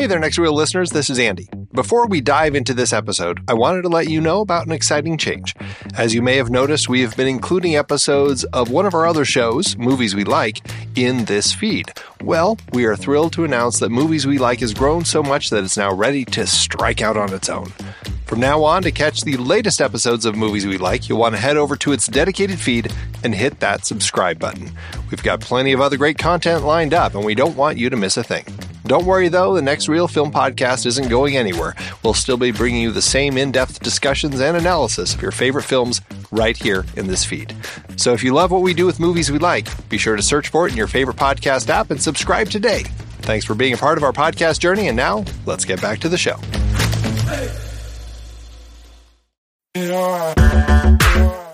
Hey there, Next Reel listeners. This is Andy. Before we dive into this episode, I wanted to let you know about an exciting change. As you may have noticed, we have been including episodes of one of our other shows, Movies We Like, in this feed. Well, we are thrilled to announce that Movies We Like has grown so much that it's now ready to strike out on its own. From now on, to catch the latest episodes of Movies We Like, you'll want to head over to its dedicated feed and hit that subscribe button. We've got plenty of other great content lined up, and we don't want you to miss a thing. Don't worry though, the next Reel Film podcast isn't going anywhere. We'll still be bringing you the same in depth discussions and analysis of your favorite films right here in this feed. So if you love what we do with Movies We Like, be sure to search for it in your favorite podcast app and subscribe today. Thanks for being a part of our podcast journey, and now let's get back to the show.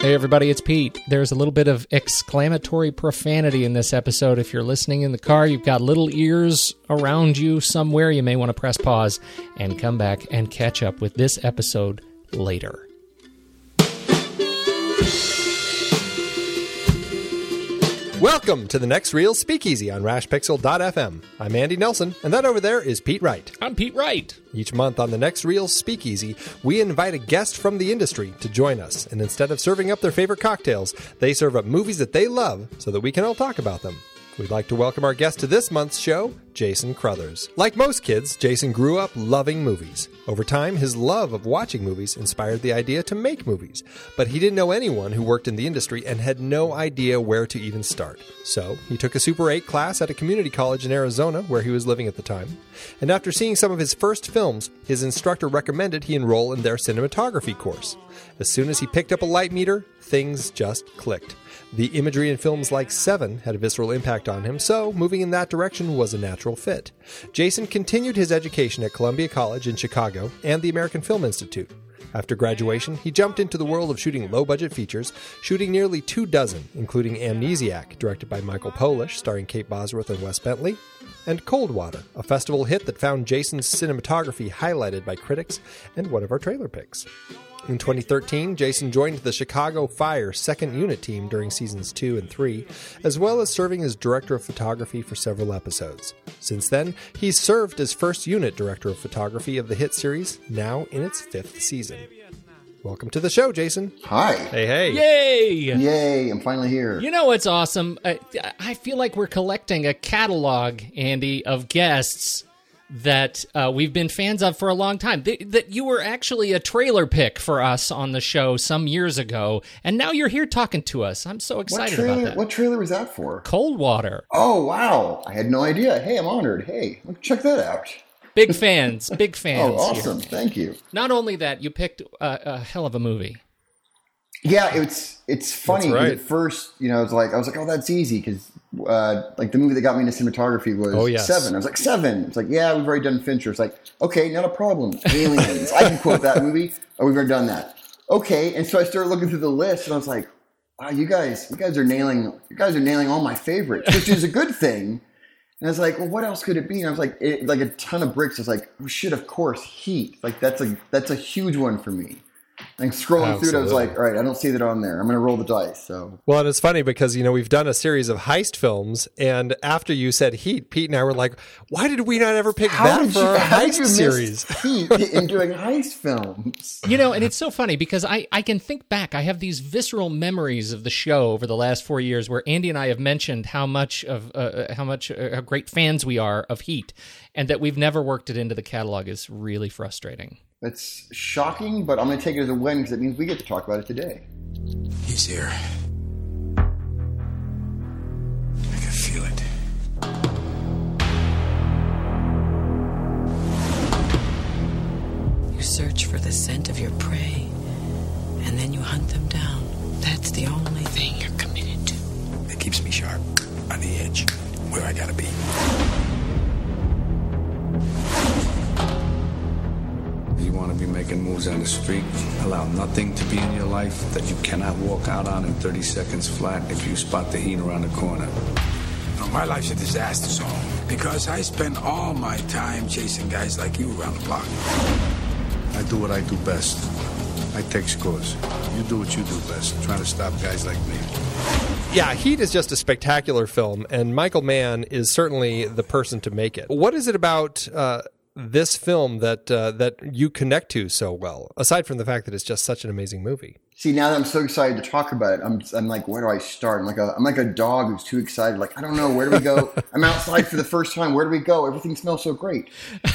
Hey, everybody, it's Pete. There's a little bit of exclamatory profanity in this episode. If you're listening in the car, you've got little ears around you somewhere. You may want to press pause and come back and catch up with this episode later. Welcome to the Next Reel Speakeasy on RashPixel.fm. I'm Andy Nelson, and that over there is Pete Wright. I'm Pete Wright. Each month on the Next Reel Speakeasy, we invite a guest from the industry to join us, and instead of serving up their favorite cocktails, they serve up movies that they love so that we can all talk about them. We'd like to welcome our guest to this month's show, Jayson Crothers. Like most kids, Jayson grew up loving movies. Over time, his love of watching movies inspired the idea to make movies, but he didn't know anyone who worked in the industry and had no idea where to even start. So, he took a Super 8 class at a community college in Arizona where he was living at the time. And after seeing some of his first films, his instructor recommended he enroll in their cinematography course. As soon as he picked up a light meter, things just clicked. The imagery in films like Seven had a visceral impact on him, so moving in that direction was a natural fit. Jayson continued his education at Columbia College in Chicago and the American Film Institute. After graduation, he jumped into the world of shooting low budget features, shooting nearly two dozen, including Amnesiac, directed by Michael Polish, starring Kate Bosworth and Wes Bentley, and Coldwater, a festival hit that found Jayson's cinematography highlighted by critics and one of our trailer picks. In 2013, Jayson joined the Chicago Fire second unit team during seasons 2 and 3, as well as serving as director of photography for several episodes. Since then, he's served as first unit director of photography of the hit series, now in its fifth season. Welcome to the show, Jayson. Hi. Hey, hey. Yay! Yay, I'm finally here. You know what's awesome? I, I feel like we're collecting a catalog, Andy, of guests that uh, we've been fans of for a long time. Th- that you were actually a trailer pick for us on the show some years ago, and now you're here talking to us. I'm so what excited trailer, about that. what trailer was that for? Cold Water. Oh, wow. I had no idea. Hey, I'm honored. Hey, check that out. Big fans. Big fans. Oh, here. awesome. Thank you. Not only that, you picked a, a hell of a movie. Yeah, it's it's funny. 'cause right. At first, you know, I was like, I was like, oh, that's easy because uh, like the movie that got me into cinematography was Oh, yes. Seven. I was like, Seven. It's like, yeah, we've already done Fincher. It's like, okay, not a problem. Aliens. I can quote that movie. Oh, we've already done that. Okay, and so I started looking through the list, and I was like, wow, you guys, you guys are nailing, you guys are nailing all my favorites, which is a good thing. And I was like, well, what else could it be? And I was like, it, like a ton of bricks. I was like, oh, shit, of course, Heat. Like that's a that's a huge one for me. And scrolling through it, I was like, all right, I don't see that on there. I'm going to roll the dice. So Well, and it's funny because you know we've done a series of heist films, and after you said Heat, Pete and I were like, "Why did we not ever pick that for our how did heist you series?" Heat in doing heist films? You know, and it's so funny because I, I can think back. I have these visceral memories of the show over the last four years, where Andy and I have mentioned how much of uh, how much uh, how great fans we are of Heat, and that we've never worked it into the catalog is really frustrating. It's shocking, but I'm going to take it as a win because it means we get to talk about it today. He's here. I can feel it. You search for the scent of your prey, and then you hunt them down. That's the only thing you're committed to. It keeps me sharp, on the edge, where I gotta be. You want to be making moves on the street? Allow nothing to be in your life that you cannot walk out on in 30 seconds flat if you spot the heat around the corner. No, my life's a disaster zone because I spend all my time chasing guys like you around the block. I do what I do best. I take scores. You do what you do best, trying to stop guys like me. Yeah, Heat is just a spectacular film, and Michael Mann is certainly the person to make it. What is it about uh, this film that uh, that you connect to so well? Aside from the fact that it's just such an amazing movie. See, now that I'm so excited to talk about it, I'm, I'm like, where do I start? I'm like a I'm like a dog who's too excited. Like, I don't know, where do we go? I'm outside for the first time. Where do we go? Everything smells so great.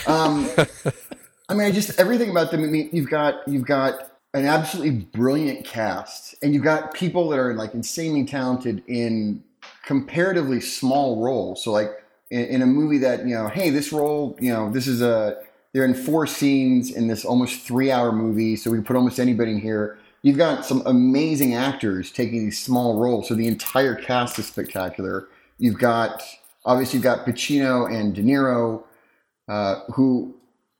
Um, I mean, I just everything about the movie. You've got you've got an absolutely brilliant cast, and you've got people that are like insanely talented in comparatively small roles. So, like in, in a movie that you know, hey, this role, you know, this is a they're in four scenes in this almost three hour movie, so we can put almost anybody in here. You've got some amazing actors taking these small roles, so the entire cast is spectacular. You've got obviously you've got Pacino and De Niro, uh, who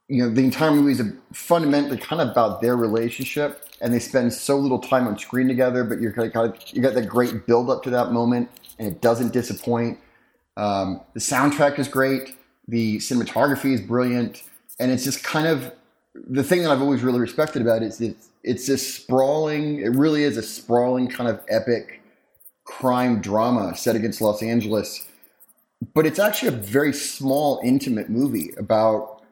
you know the entire movie is fundamentally kind of about their relationship, and they spend so little time on screen together. But you're kind of you got that great build up to that moment, and it doesn't disappoint. Um, the soundtrack is great. The cinematography is brilliant, and it's just kind of the thing that I've always really respected about it is it's it's this sprawling. It really is a sprawling kind of epic crime drama set against Los Angeles, but it's actually a very small, intimate movie about.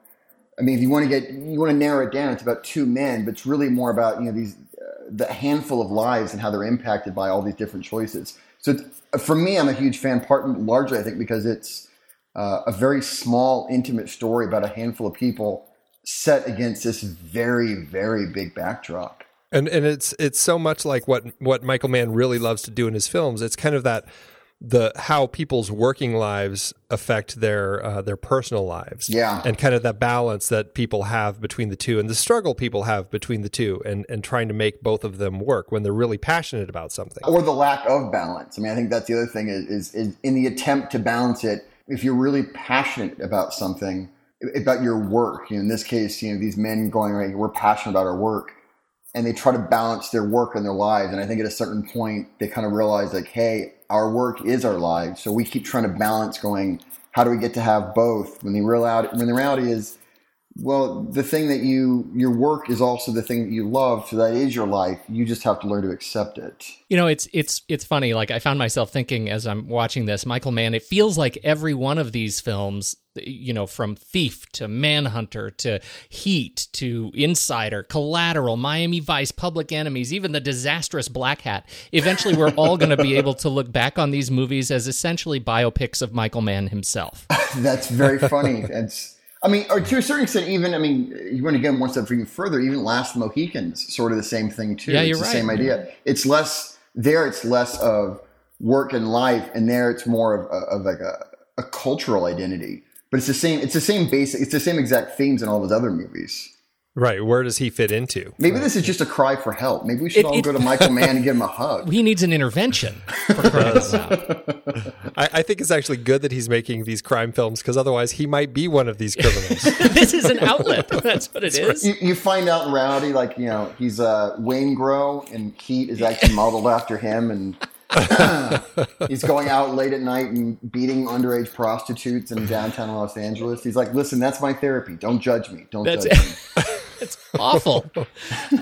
I mean, if you want to get you want to narrow it down, it's about two men, but it's really more about you know these uh, the handful of lives and how they're impacted by all these different choices. So for me, I'm a huge fan, part largely I think because it's uh, a very small, intimate story about a handful of people set against this very, very big backdrop. And and it's it's so much like what what Michael Mann really loves to do in his films. It's kind of that the how people's working lives affect their uh, their personal lives. Yeah. And kind of that balance that people have between the two and the struggle people have between the two and and trying to make both of them work when they're really passionate about something. or the lack of balance. I mean, I think that's the other thing is, is, is in the attempt to balance it. If you're really passionate about something, about your work, you know, in this case, you know, these men going, right, we're passionate about our work and they try to balance their work and their lives. And I think at a certain point, they kind of realize like, hey, our work is our lives. So we keep trying to balance going, how do we get to have both? When the reality, when the reality is, well, the thing that you, your work is also the thing that you love. So that is your life. You just have to learn to accept it. You know, it's it's it's funny. Like I found myself thinking as I'm watching this, Michael Mann. It feels like every one of these films, you know, from Thief to Manhunter to Heat to Insider, Collateral, Miami Vice, Public Enemies, even the disastrous Black Hat. Eventually, we're all going to be able to look back on these movies as essentially biopics of Michael Mann himself. That's very funny. It's, I mean, or to a certain extent, even I mean, you want to get one step even further. Even Last Mohicans, sort of the same thing too. Yeah, it's you're the right. same idea. It's less there. It's less of work and life, and there it's more of, uh, of like a, a cultural identity. But it's the same. It's the same basic. It's the same exact themes in all those other movies. Right. Where does he fit into? Maybe this is just a cry for help. Maybe we should It- all it- go to Michael Mann and give him a hug. He needs an intervention. For crying out loud. I, I think it's actually good that he's making these crime films because otherwise he might be one of these criminals. this is an outlet. That's what it is. You, you find out in reality, like you know, he's uh, Waingro, and Heat is actually modeled after him, and he's going out late at night and beating underage prostitutes in downtown Los Angeles. He's like, "Listen, that's my therapy. Don't judge me. Don't That's judge me." It's awful,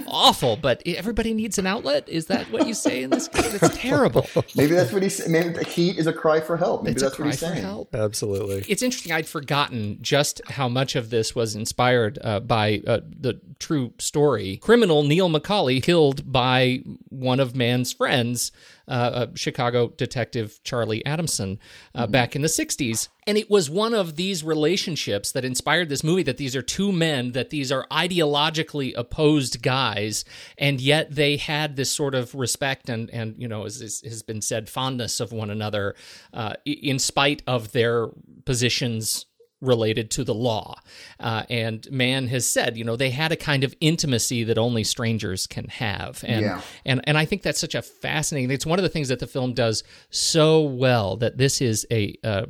awful. But everybody needs an outlet. Is that what you say in this case? It's terrible. Maybe that's what he's. saying. Maybe Heat is a cry for help. Maybe It's that's a what cry he's for saying. help. Absolutely. It's interesting. I'd forgotten just how much of this was inspired uh, by uh, the true story. Criminal Neil McCauley killed by one of Mann's friends, uh, uh, Chicago detective Charlie Adamson, uh, back in the '60s. And it was one of these relationships that inspired this movie. That these are two men, that these are ideologically opposed guys, and yet they had this sort of respect and and you know, as, as has been said, fondness of one another, uh, in spite of their positions related to the law. Uh, and Mann has said, you know, they had a kind of intimacy that only strangers can have. And, Yeah. and, and I think that's such a fascinating, it's one of the things that the film does so well that this is a, uh,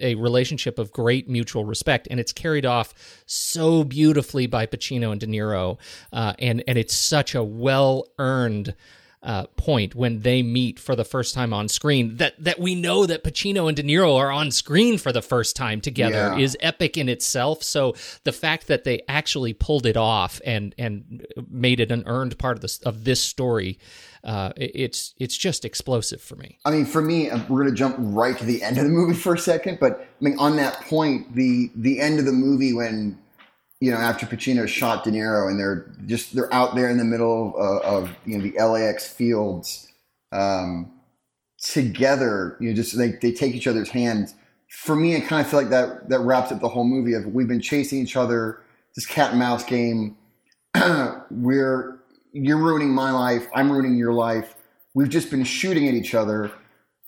a relationship of great mutual respect. And it's carried off so beautifully by Pacino and De Niro. Uh, and, and it's such a well earned, uh, point when they meet for the first time on screen that that we know that Pacino and De Niro are on screen for the first time together Yeah. is epic in itself. So the fact that they actually pulled it off and and made it an earned part of this of this story, uh, it's it's just explosive for me. I mean, for me, uh, we're going to jump right to the end of the movie for a second. But I mean, on that point, the the end of the movie when you know after Pacino shot De Niro and they're just they're out there in the middle of, of you know the LAX fields um, together. You know, just they they take each other's hands. For me, I kind of feel like that that wraps up the whole movie. Of we've been chasing each other, this cat and mouse game. We're you're ruining my life. I'm ruining your life. We've just been shooting at each other.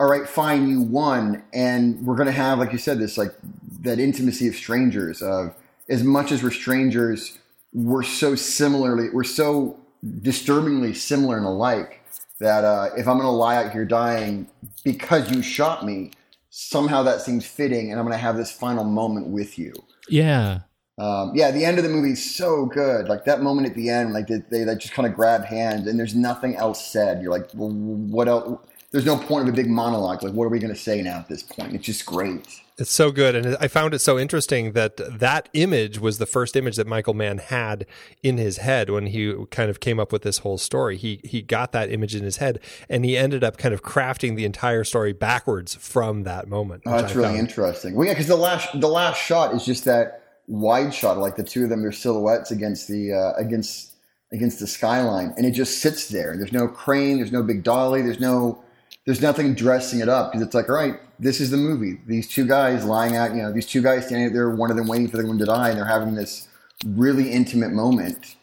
All right, fine, you won, and we're gonna have, like you said, this like that intimacy of strangers. Of as much as we're strangers, we're so similarly, we're so disturbingly similar and alike that uh, if I'm gonna lie out here dying because you shot me, somehow that seems fitting, and I'm gonna have this final moment with you. Yeah. Um, yeah, the end of the movie is so good. Like that moment at the end, like they, they, like just kind of grab hands, and there's nothing else said. You're like, well, what else? There's no point of a big monologue. Like, what are we going to say now at this point? It's just great. It's so good, and I found it so interesting that that image was the first image that Michael Mann had in his head when he kind of came up with this whole story. He he got that image in his head, and he ended up kind of crafting the entire story backwards from that moment. Oh, that's really interesting. Well, yeah, because the last the last shot is just that wide shot, like the two of them, their silhouettes against the uh, against against the skyline, and it just sits there. There's no crane, there's no big dolly, there's no there's nothing dressing it up because it's like, all right, this is the movie. These two guys lying out, you know, these two guys standing there, one of them waiting for the one to die, and they're having this really intimate moment.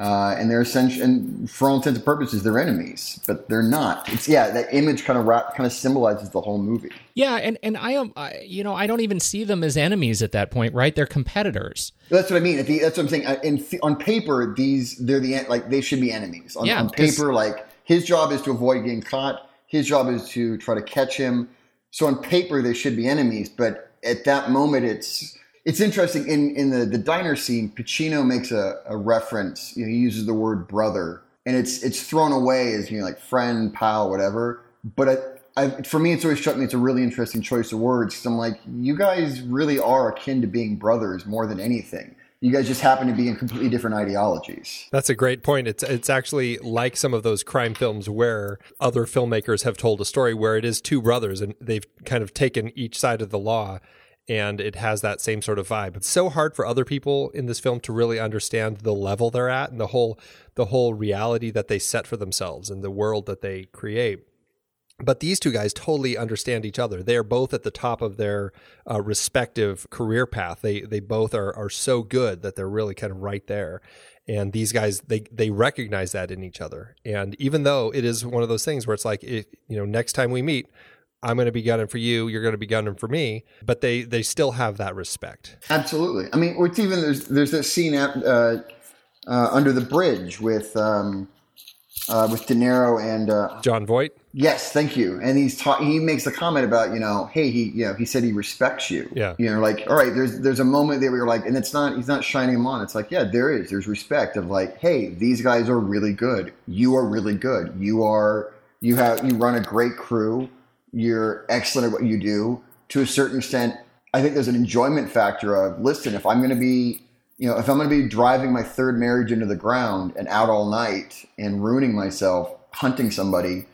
Uh, and they're essentially, and for all intents and purposes, they're enemies, but they're not. It's yeah, that image kind of wrap, kind of symbolizes the whole movie. Yeah, and and I am, I, you know, I don't even see them as enemies at that point, right? They're competitors. That's what I mean. The, that's what I'm saying. Uh, In on paper, these they're the like they should be enemies. On, Yeah, on paper, like his job is to avoid getting caught. His job is to try to catch him. So on paper, they should be enemies. But at that moment, it's it's interesting. In in the the diner scene, Pacino makes a, a reference. You know, he uses the word brother, and it's it's thrown away as you know like friend, pal, whatever. But I, I, for me, it's always struck me it's a really interesting choice of words. 'cause I'm like, you guys really are akin to being brothers more than anything. You guys just happen to be in completely different ideologies. That's a great point. It's it's actually like some of those crime films where other filmmakers have told a story where it is two brothers and they've kind of taken each side of the law and it has that same sort of vibe. It's so hard for other people in this film to really understand the level they're at and the whole the whole reality that they set for themselves and the world that they create. But these two guys totally understand each other. They are both at the top of their uh, respective career path. They they both are are so good that they're really kind of right there. And these guys they they recognize that in each other. And even though it is one of those things where it's like you know next time we meet, I'm going to be gunning for you. You're going to be gunning for me. But they they still have that respect. Absolutely. I mean, or it's even there's there's that scene at, uh, uh, Under the Bridge with um, uh, with De Niro and uh, Jon Voight. Yes, thank you. And he's ta- he makes a comment about you know, hey, he you know he said he respects you. Yeah. You know, like all right, there's there's a moment there where you're like, and it's not he's not shining him on. It's like yeah, there is. There's respect of like, hey, these guys are really good. You are really good. You are you have you run a great crew. You're excellent at what you do. To a certain extent, I think there's an enjoyment factor of listen. If I'm going to be you know, if I'm going to be driving my third marriage into the ground and out all night and ruining myself hunting somebody,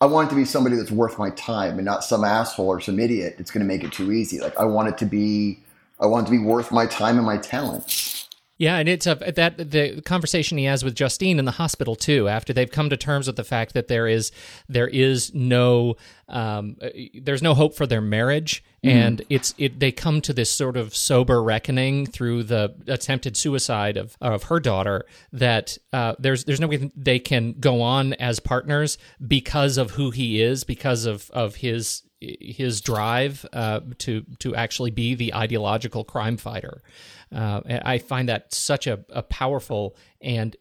I want it to be somebody that's worth my time and not some asshole or some idiot that's going to make it too easy. Like I want it to be, I want it to be worth my time and my talents. Yeah, and it's a, that the conversation he has with Justine in the hospital too. After they've come to terms with the fact that there is there is no um, there's no hope for their marriage, and it's it they come to this sort of sober reckoning through the attempted suicide of of her daughter that uh, there's there's no way they can go on as partners because of who he is, because of of his his drive uh, to to actually be the ideological crime fighter. Uh, I find that such a, a powerful and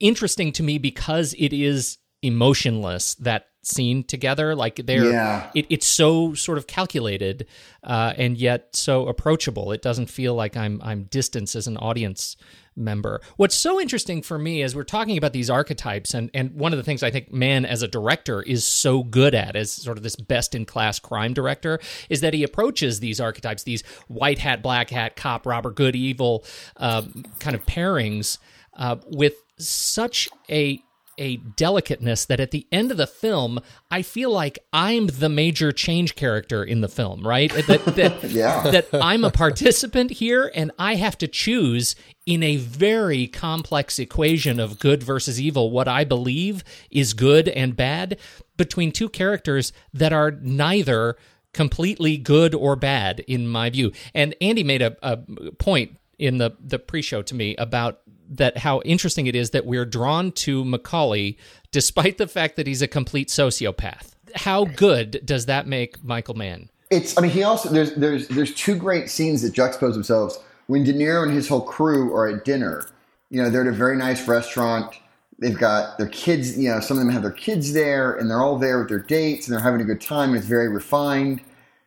interesting to me because it is emotionless that scene together. Like they're Yeah. it, it's so sort of calculated uh, and yet so approachable. It doesn't feel like I'm I'm distanced as an audience member. What's so interesting for me is we're talking about these archetypes and and one of the things I think Mann as a director is so good at as sort of this best in class crime director is that he approaches these archetypes, these white hat, black hat, cop, robber, good, evil um, kind of pairings uh, with such a a delicateness that at the end of the film, I feel like I'm the major change character in the film, right? That that, Yeah. that I'm a participant here and I have to choose in a very complex equation of good versus evil what I believe is good and bad between two characters that are neither completely good or bad in my view. And Andy made a, a point in the the pre-show to me about that how interesting it is that we're drawn to McCauley despite the fact that he's a complete sociopath. How good does that make Michael Mann? It's. I mean, he also there's there's there's two great scenes that juxtapose themselves when De Niro and his whole crew are at dinner. You know, they're at a very nice restaurant. They've got their kids. You know, some of them have their kids there, and they're all there with their dates, and they're having a good time. It's very refined,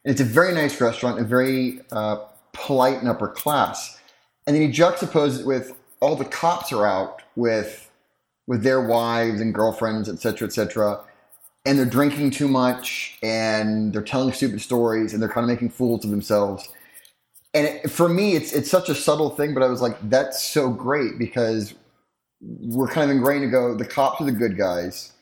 and it's a very nice restaurant, and very uh, polite and upper class. And then he juxtaposes it with all the cops are out with with their wives and girlfriends, et cetera, et cetera and they're drinking too much and they're telling stupid stories and they're kind of making fools of themselves. And it, for me, it's it's such a subtle thing, but I was like, that's so great because we're kind of ingrained to go. The cops are the good guys,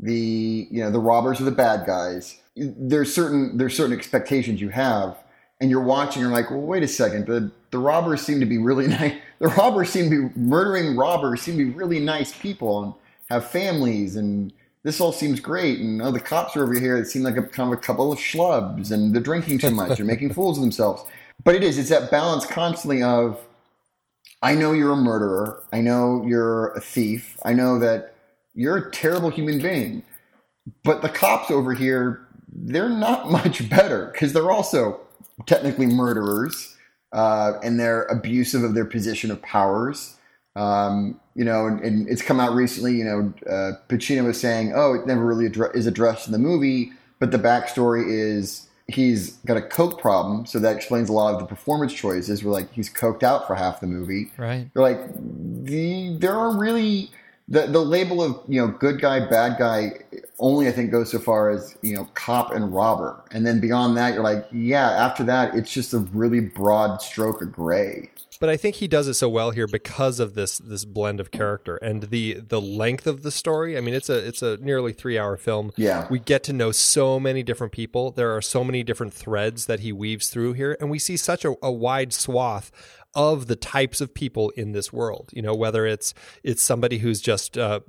the you know the robbers are the bad guys. There's certain there's certain expectations you have, and you're watching. You're like, well, wait a second. The the robbers seem to be really nice. The robbers seem to be murdering robbers seem to be really nice people and have families and this all seems great. And oh, the cops are over here. It seem like a kind of a couple of schlubs, and they're drinking too much and making fools of themselves. But it is. It's that balance constantly of, I know you're a murderer. I know you're a thief. I know that you're a terrible human being. But the cops over here, they're not much better because they're also technically murderers, uh, and they're abusive of their position of powers. Um, you know, and, and, it's come out recently. You know, uh, Pacino was saying, "Oh, it never really addre- is addressed in the movie," but the backstory is he's got a coke problem, so that explains a lot of the performance choices. Where like he's coked out for half the movie. Right. They're like, the there are really the the label of you know good guy bad guy only I think goes so far as you know cop and robber, and then beyond that, you're like, yeah. After that, it's just a really broad stroke of gray. But I think he does it so well here because of this this blend of character and the the length of the story. I mean, it's a it's a nearly three hour film. Yeah. we get to know so many different people. There are so many different threads that he weaves through here, and we see such a, a wide swath of the types of people in this world. You know, whether it's it's somebody who's just uh,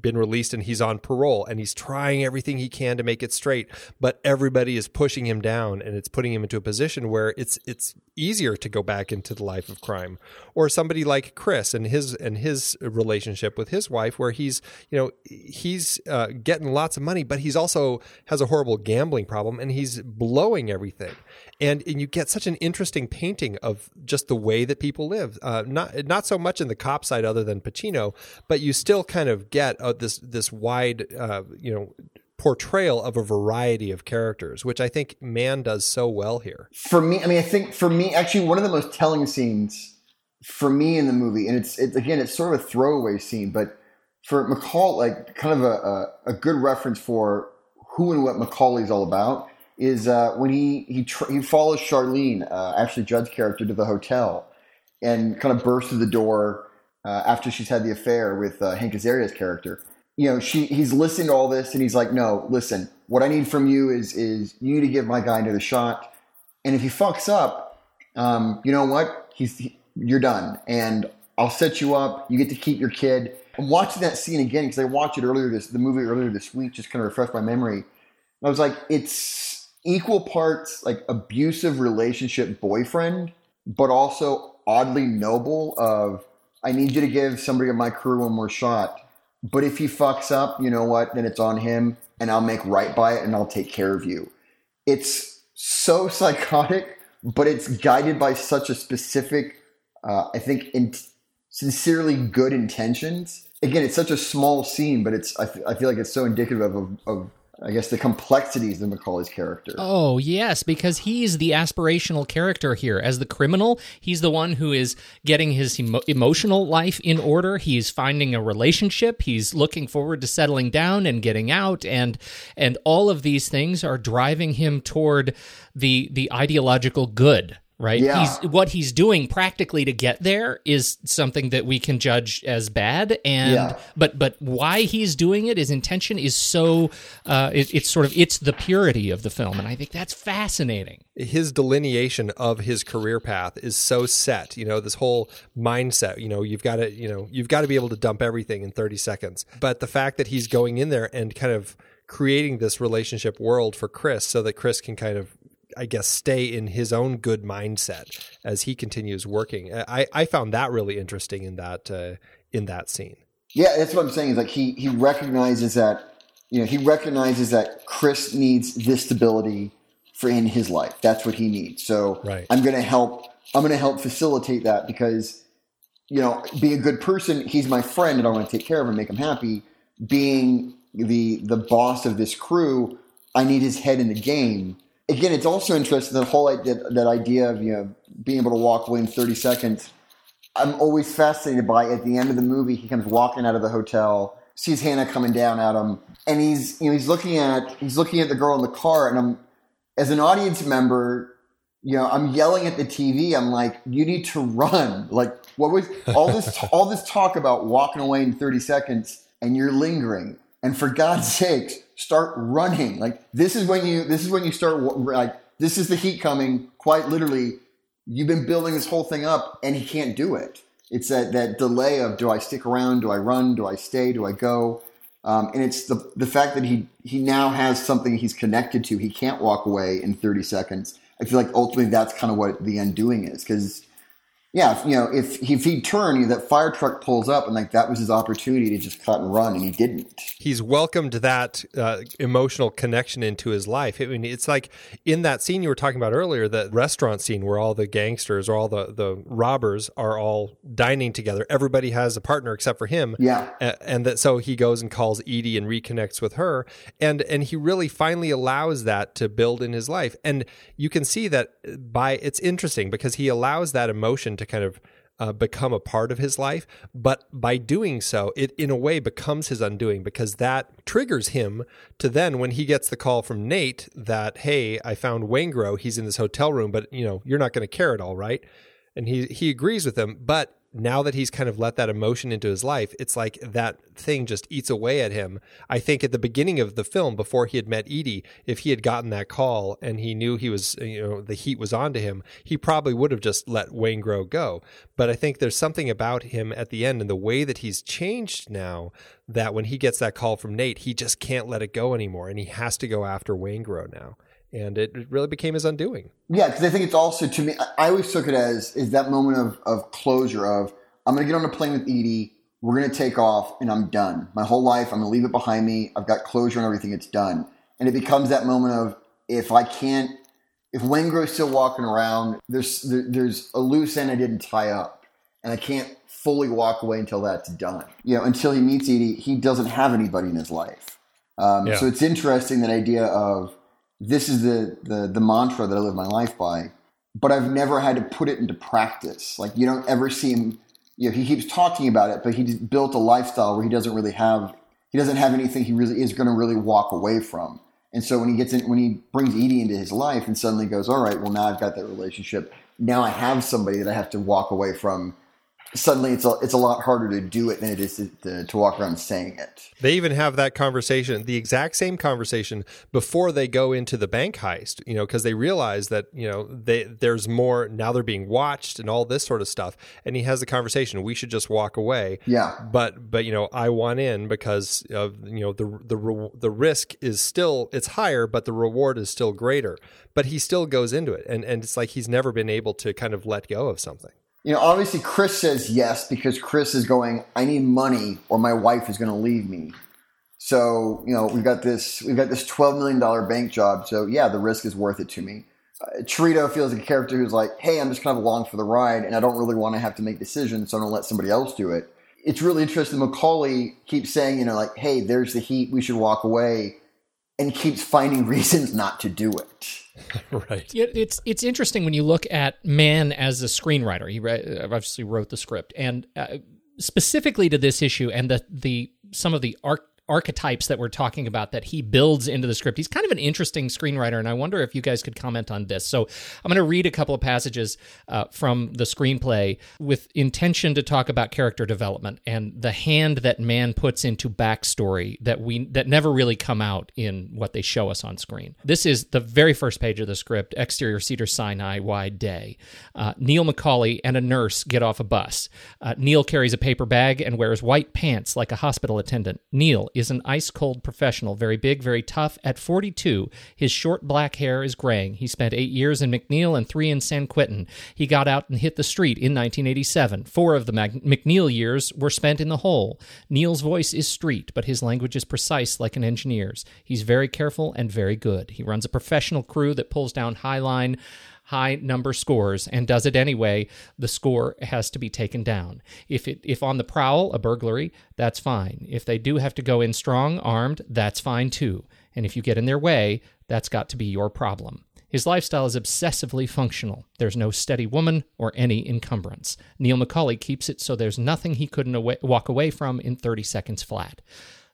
been released and he's on parole and he's trying everything he can to make it straight, but everybody is pushing him down and it's putting him into a position where it's it's easier to go back into the life of crime. Or somebody like Chris and his and his relationship with his wife, where he's you know he's uh, getting lots of money, but he's also has a horrible gambling problem and he's blowing everything. And, and you get such an interesting painting of just the way that people live. Uh, not not so much in the cop side, other than Pacino, but you still kind of get uh, this this wide, uh, you know, portrayal of a variety of characters, which I think Mann does so well here. For me, I mean, I think for me, actually, one of the most telling scenes for me in the movie, and it's, it's again, it's sort of a throwaway scene, but for McCall, like kind of a, a, a good reference for who and what McCauley's all about is uh, when he he tr- he follows Charlene, uh, Ashley Judd's character, to the hotel, and kind of bursts through the door uh, after she's had the affair with uh, Hank Azaria's character. You know, she he's listening to all this, and he's like, "No, listen. What I need from you is is you need to give my guy another shot, and if he fucks up, um, you know what? He's he, you're done, and I'll set you up. You get to keep your kid." I'm watching that scene again because I watched it earlier this the movie earlier this week, just kind of refresh my memory. I was like, it's equal parts like abusive relationship boyfriend, but also oddly noble of I need you to give somebody in my crew one more shot. But if he fucks up, you know what? Then it's on him and I'll make right by it and I'll take care of you. It's so psychotic, but it's guided by such a specific, uh, I think, in- sincerely good intentions. Again, it's such a small scene, but it's I, f- I feel like it's so indicative of, of I guess the complexities of McCauley's character. Oh, yes, because he's the aspirational character here. As the criminal, he's the one who is getting his emo- emotional life in order. He's finding a relationship. He's looking forward to settling down and getting out and and all of these things are driving him toward the the ideological good right Yeah. he's what he's doing practically to get there is something that we can judge as bad and Yeah. but but why he's doing it his intention is so uh it, it's sort of it's the purity of the film and i think that's fascinating his delineation of his career path is so set you know this whole mindset you know you've got to you know you've got to be able to dump everything in 30 seconds but the fact that he's going in there and kind of creating this relationship world for chris so that chris can kind of i guess stay in his own good mindset as he continues working i i found that really interesting in that uh, in that scene Yeah, that's what I'm saying. Is like he he recognizes that you know he recognizes that Chris needs this stability for in his life. That's what he needs. So Right. I'm going to help. I'm going to help facilitate that because you know being a good person, he's my friend, and I want to take care of him, make him happy. Being the the boss of this crew, I need his head in the game. Again, it's also interesting that whole idea, that idea of you know being able to walk away in 30 seconds. I'm always fascinated by at the end of the movie, he comes walking out of the hotel, sees Hanna coming down at him, and he's you know he's looking at he's looking at the girl in the car, and I'm as an audience member, you know, I'm yelling at the TV. I'm like, you need to run. Like, what was all this all this talk about walking away in 30 seconds, and you're lingering. And for God's sakes, start running. Like this is when you this is when you start like this is the heat coming. Quite literally, you've been building this whole thing up and he can't do it. It's that, that delay of do I stick around? Do I run? Do I stay? Do I go? Um, and it's the, the fact that he, he now has something he's connected to. He can't walk away in 30 seconds. I feel like ultimately that's kind of what the undoing is. Because, yeah, if, you know, if, if he'd turn, you know, that fire truck pulls up and like that was his opportunity to just cut and run and he didn't. he's welcomed that uh, emotional connection into his life. I mean, it's like in that scene you were talking about earlier, the restaurant scene where all the gangsters or all the, the robbers are all dining together. Everybody has a partner except for him. Yeah. A- and that so he goes and calls Edie and reconnects with her, and and he really finally allows that to build in his life. And you can see that by it's interesting because he allows that emotion to kind of uh, become a part of his life. But by doing so, it in a way becomes his undoing because that triggers him to then, when he gets the call from Nate that, hey, I found Waingro, he's in this hotel room, but you know, you're not going to care at all, right? And he he agrees with him, but now that he's kind of let that emotion into his life, it's like that thing just eats away at him. I think at the beginning of the film, before he had met Edie, if he had gotten that call and he knew he was, you know, the heat was on to him, he probably would have just let Waingro go. But I think there's something about him at the end and the way that he's changed now that when he gets that call from Nate, he just can't let it go anymore and he has to go after Waingro now. And it really became his undoing. Yeah, because I think it's also to me. I always took it as is that moment of of closure of I'm going to get on a plane with Edie. We're going to take off, and I'm done. My whole life, I'm going to leave it behind me. I've got closure on everything. It's done, and it becomes that moment of if I can't if Waingro's still walking around, there's there, there's a loose end I didn't tie up, and I can't fully walk away until that's done. You know, until he meets Edie, he doesn't have anybody in his life. Um, Yeah. So it's interesting that idea of this is the, the the mantra that I live my life by, but I've never had to put it into practice. Like you don't ever see him. You know, he keeps talking about it, but he's built a lifestyle where he doesn't really have he doesn't have anything he really is going to really walk away from. And so when he gets in, when he brings Edie into his life and suddenly goes, all right, well now I've got that relationship. Now I have somebody that I have to walk away from. Suddenly it's a, it's a lot harder to do it than it is to, to, to walk around saying it. They even have that conversation, the exact same conversation before they go into the bank heist, you know, because they realize that, you know, they there's more now they're being watched and all this sort of stuff. And he has the conversation, we should just walk away. Yeah. But but you know, I want in because of you know the the re- the risk is still it's higher, but the reward is still greater. But he still goes into it, and and it's like he's never been able to kind of let go of something. You know, obviously Chris says yes because Chris is going, I need money or my wife is going to leave me. So, you know, we've got this, we've got this $12 million bank job. So yeah, the risk is worth it to me. Uh, feels like a character who's like, hey, I'm just kind of along for the ride and I don't really want to have to make decisions. So I'm going to let somebody else do it. It's really interesting. McCauley keeps saying, you know, like, hey, there's the heat. We should walk away and keeps finding reasons not to do it. right. It's it's interesting when you look at Mann as a screenwriter. He re- obviously wrote the script, and uh, specifically to this issue and the the some of the arc archetypes that we're talking about that he builds into the script. He's kind of an interesting screenwriter, and I wonder if you guys could comment on this. So I'm going to read a couple of passages uh, from the screenplay with intention to talk about character development and the hand that Mann puts into backstory that we that never really come out in what they show us on screen. This is the very first page of the script. Exterior Cedar Sinai, wide day. Uh, Neil McCauley and a nurse get off a bus. Uh, Neil carries a paper bag and wears white pants like a hospital attendant. Neil is an ice cold professional, very big, very tough. At 42, his short black hair is graying. He spent eight years in McNeil and three in San Quentin. He got out and hit the street in 1987. Four of the Mag- McNeil years were spent in the hole. Neil's voice is street, but his language is precise like an engineer's. He's very careful and very good. He runs a professional crew that pulls down high line high number scores and does it anyway, the score has to be taken down. If it if on the prowl a burglary, that's fine. If they do have to go in strong armed, that's fine too. And if you get in their way, that's got to be your problem. His lifestyle is obsessively functional. There's no steady woman or any encumbrance. Neil McCauley keeps it so there's nothing he couldn't away, walk away from in 30 seconds flat.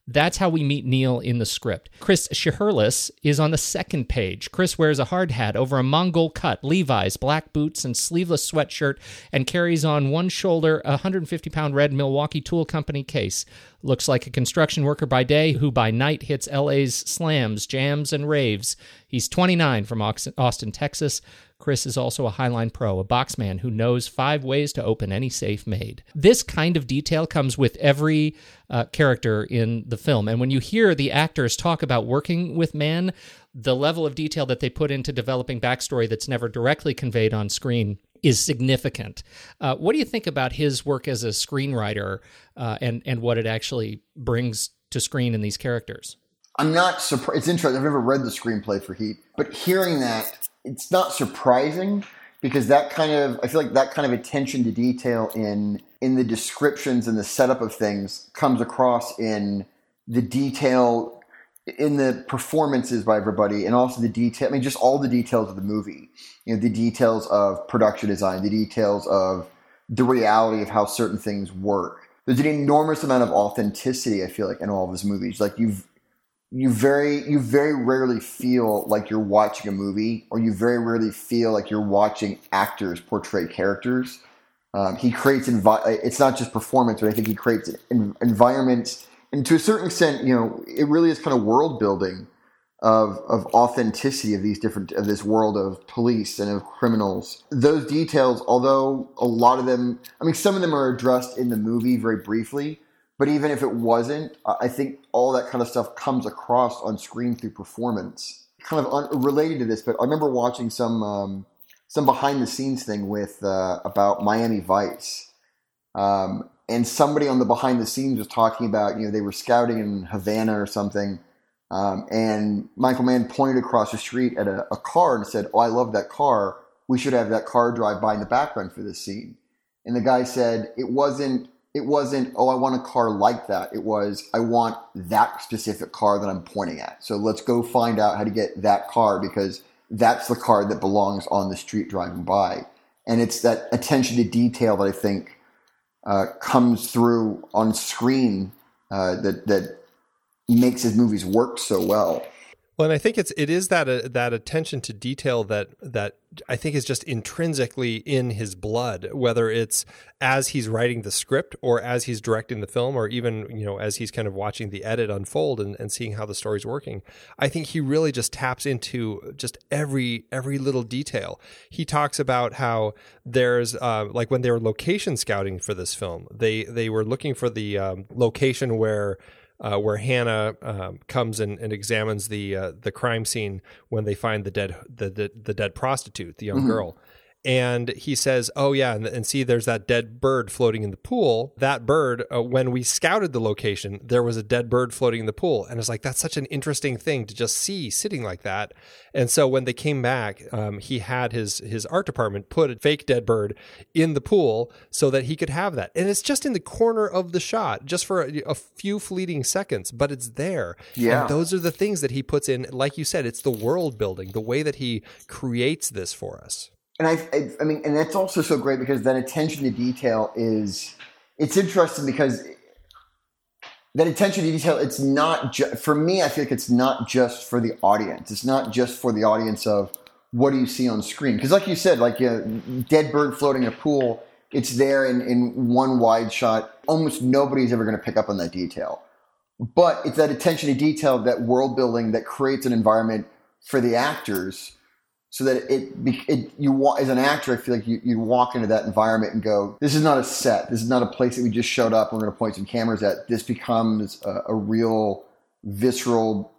That's how we meet Neil in the script. Chris Shiherlis is on the second page. Chris wears a hard hat over a Mongol cut, Levi's, black boots, and sleeveless sweatshirt, and carries on one shoulder a 150 pound red Milwaukee Tool Company case. Looks like a construction worker by day who by night hits LA's slams, jams, and raves. He's 29 from Austin, Texas. Chris is also a Highline Pro, a boxman who knows five ways to open any safe made. This kind of detail comes with every uh, character in the film. And when you hear the actors talk about working with Mann, the level of detail that they put into developing backstory that's never directly conveyed on screen is significant. Uh, what do you think about his work as a screenwriter uh, and, and what it actually brings to screen in these characters? I'm not surprised. It's interesting. I've never read the screenplay for Heat, but hearing that, it's not surprising because that kind of I feel like that kind of attention to detail in in the descriptions and the setup of things comes across in the detail in the performances by everybody and also the detail I mean just all the details of the movie. You know, the details of production design, the details of the reality of how certain things work. There's an enormous amount of authenticity I feel like in all of his movies. Like you've you very you very rarely feel like you're watching a movie or you very rarely feel like you're watching actors portray characters um, he creates envi- it's not just performance but i think he creates en- environments and to a certain extent you know it really is kind of world building of of authenticity of these different of this world of police and of criminals those details although a lot of them i mean some of them are addressed in the movie very briefly but even if it wasn't, I think all that kind of stuff comes across on screen through performance. Kind of unrelated to this, but I remember watching some um, some behind the scenes thing with uh, about Miami Vice, um, and somebody on the behind the scenes was talking about you know they were scouting in Havana or something, Um, and Michael Mann pointed across the street at a, a car and said, "Oh, I love that car. We should have that car drive by in the background for this scene." And the guy said, "It wasn't. It wasn't. Oh, I want a car like that. It was. I want that specific car that I'm pointing at. So let's go find out how to get that car because that's the car that belongs on the street driving by." And it's that attention to detail that I think uh, comes through on screen uh, that that makes his movies work so well. Well, and I think it's it is that uh, that attention to detail that that I think is just intrinsically in his blood, whether it's as he's writing the script or as he's directing the film, or even you know as he's kind of watching the edit unfold and, and seeing how the story's working. I think he really just taps into just every every little detail. He talks about how there's uh, like when they were location scouting for this film, they they were looking for the um, location where uh, where Hanna um, comes and, and examines the uh, the crime scene when they find the dead the the, the dead prostitute, the young Mm-hmm. girl. And he says, "Oh yeah, and, and see, there's that dead bird floating in the pool. That bird, uh, when we scouted the location, there was a dead bird floating in the pool, and it's like that's such an interesting thing to just see sitting like that. And so when they came back, um, he had his his art department put a fake dead bird in the pool so that he could have that, and it's just in the corner of the shot, just for a, a few fleeting seconds, but it's there. Yeah. And those are the things that he puts in. Like you said, it's the world building, the way that he creates this for us. And I, I, I mean, and that's also so great because that attention to detail is, it's interesting because that attention to detail, it's not ju- for me. I feel like it's not just for the audience. It's not just for the audience of what do you see on screen? Because, like you said, like a dead bird floating in a pool, it's there in, in one wide shot. Almost nobody's ever going to pick up on that detail. But it's that attention to detail, that world building that creates an environment for the actors so that it, it you as an actor, I feel like you, you walk into that environment and go, this is not a set. This is not a place that we just showed up. We're going to point some cameras at. This becomes a, a real visceral,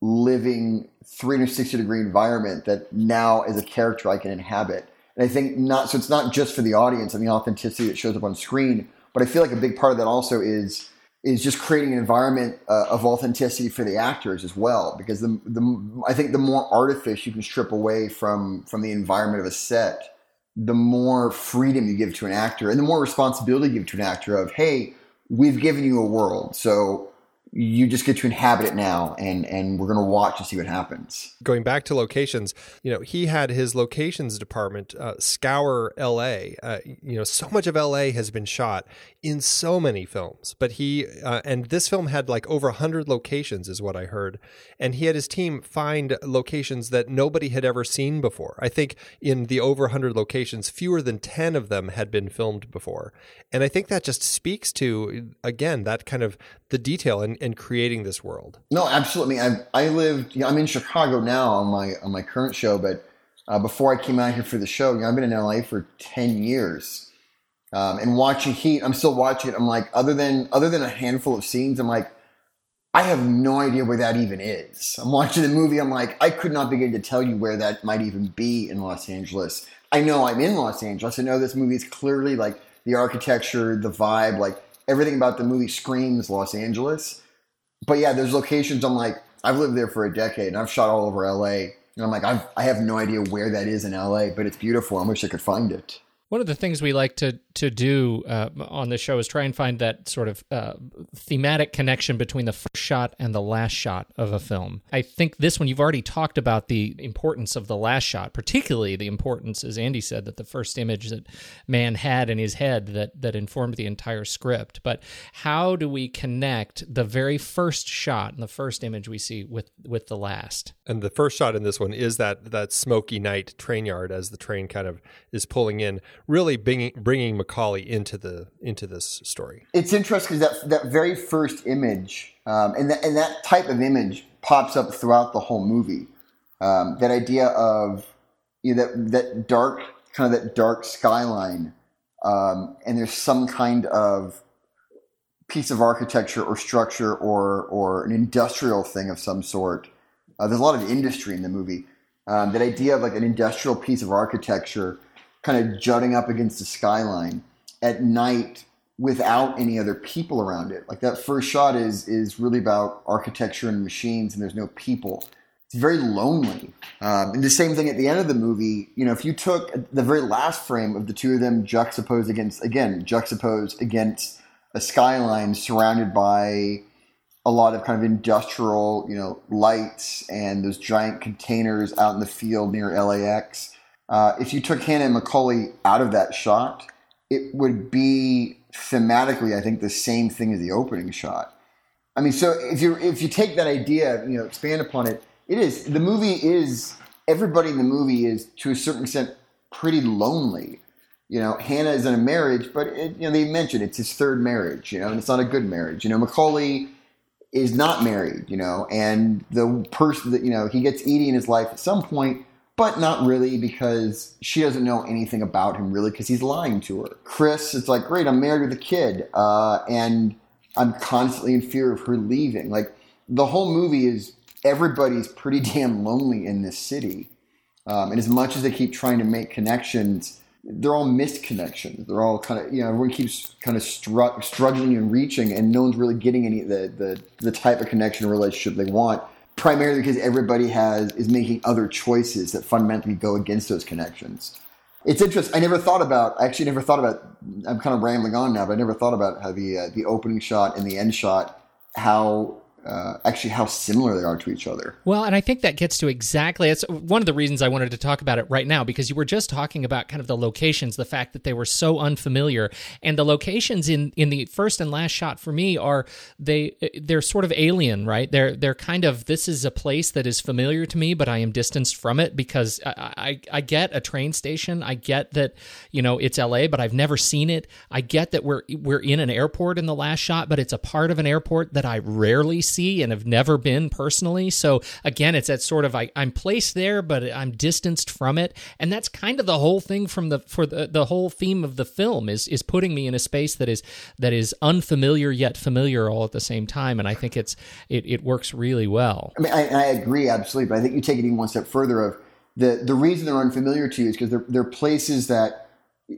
living 360 degree environment that now as a character I can inhabit. And I think not, so it's not just for the audience and the authenticity that shows up on screen, but I feel like a big part of that also is is just creating an environment uh, of authenticity for the actors as well. Because the, the I think the more artifice you can strip away from from the environment of a set, the more freedom you give to an actor, and the more responsibility you give to an actor of, hey, we've given you a world, so you just get to inhabit it now, and and we're gonna watch and see what happens. going back to locations, you know, he had his locations department uh, scour L.A. Uh, you know, so much of L.A. has been shot in so many films, but he uh, and this film had like over hundred locations, is what I heard, and he had his team find locations that nobody had ever seen before. I think in the over hundred locations, fewer than ten of them had been filmed before, and I think that just speaks to again that kind of the detail in, in creating this world. No, absolutely. I I lived. I'm in Chicago now on my on my current show, but uh, before I came out here for the show, you know, I've been in LA for ten years, um, and watching Heat. I'm still watching it. I'm like, other than other than a handful of scenes, I'm like, I have no idea where that even is. I'm watching the movie. I'm like, I could not begin to tell you where that might even be in Los Angeles. I know I'm in Los Angeles. I know this movie is clearly like the architecture, the vibe, like everything about the movie screams Los Angeles but yeah, there's locations I'm like, I've lived there for a decade and I've shot all over LA. And I'm like, I've, I have no idea where that is in LA, but it's beautiful. I wish I could find it. One of the things we like to to do uh, on the show is try and find that sort of uh, thematic connection between the first shot and the last shot of a film. I think this one you've already talked about the importance of the last shot, particularly the importance, as Andy said, that the first image that Mann had in his head that that informed the entire script. But how do we connect the very first shot and the first image we see with with the last? And the first shot in this one is that that smoky night train yard as the train kind of is pulling in, really bringing bringing McCauley into the into this story. It's interesting because that, that very first image, um, and, that, and that type of image pops up throughout the whole movie. Um, that idea of you know, that, that dark, kind of that dark skyline, um, and there's some kind of piece of architecture or structure or, or an industrial thing of some sort. Uh, there's a lot of industry in the movie. Um, that idea of like an industrial piece of architecture kind of jutting up against the skyline at night without any other people around it. Like that first shot is is really about architecture and machines, and there's no people. It's very lonely. Um, and the same thing at the end of the movie. You know, if you took the very last frame of the two of them juxtaposed against again juxtaposed against a skyline surrounded by a lot of kind of industrial, you know, lights and those giant containers out in the field near LAX. Uh, if you took Hanna and McCauley out of that shot, it would be thematically, I think, the same thing as the opening shot. I mean, so if you if you take that idea, you know, expand upon it, it is the movie is everybody in the movie is to a certain extent pretty lonely. You know, Hanna is in a marriage, but it, you know they mentioned it's his third marriage. You know, and it's not a good marriage. You know, McCauley is not married. You know, and the person that you know he gets Edie in his life at some point, but not really because she doesn't know anything about him really because he's lying to her. Chris it's like, great, I'm married with a kid, uh, and I'm constantly in fear of her leaving. Like the whole movie is everybody's pretty damn lonely in this city, um, and as much as they keep trying to make connections. They're all missed connections. They're all kind of, you know, everyone keeps kind of stru- struggling and reaching, and no one's really getting any the, the the type of connection or relationship they want primarily because everybody has is making other choices that fundamentally go against those connections. It's interesting. I never thought about. I actually never thought about. I'm kind of rambling on now, but I never thought about how the uh, the opening shot and the end shot, how uh, actually how similar they are to each other. Well, and I think that gets to exactly it's one of the reasons I wanted to talk about it right now because you were just talking about kind of the locations, the fact that they were so unfamiliar, and the locations in in the first and last shot for me are they they're sort of alien, right? They're they're kind of this is a place that is familiar to me, but I am distanced from it because I I, I get a train station, I get that you know it's L.A., but I've never seen it. I get that we're we're in an airport in the last shot, but it's a part of an airport that I rarely see and have never been personally. So again, it's that sort of I, I'm placed there, but I'm distanced from it, and that's kind of the whole thing from the for the the whole theme of the film is is putting me in a space that is that is unfamiliar yet familiar all at the same time, and I think it's it, it works really well. I mean, I, I agree absolutely, but I think you take it even one step further. Of the the reason they're unfamiliar to you is because they're they're places that,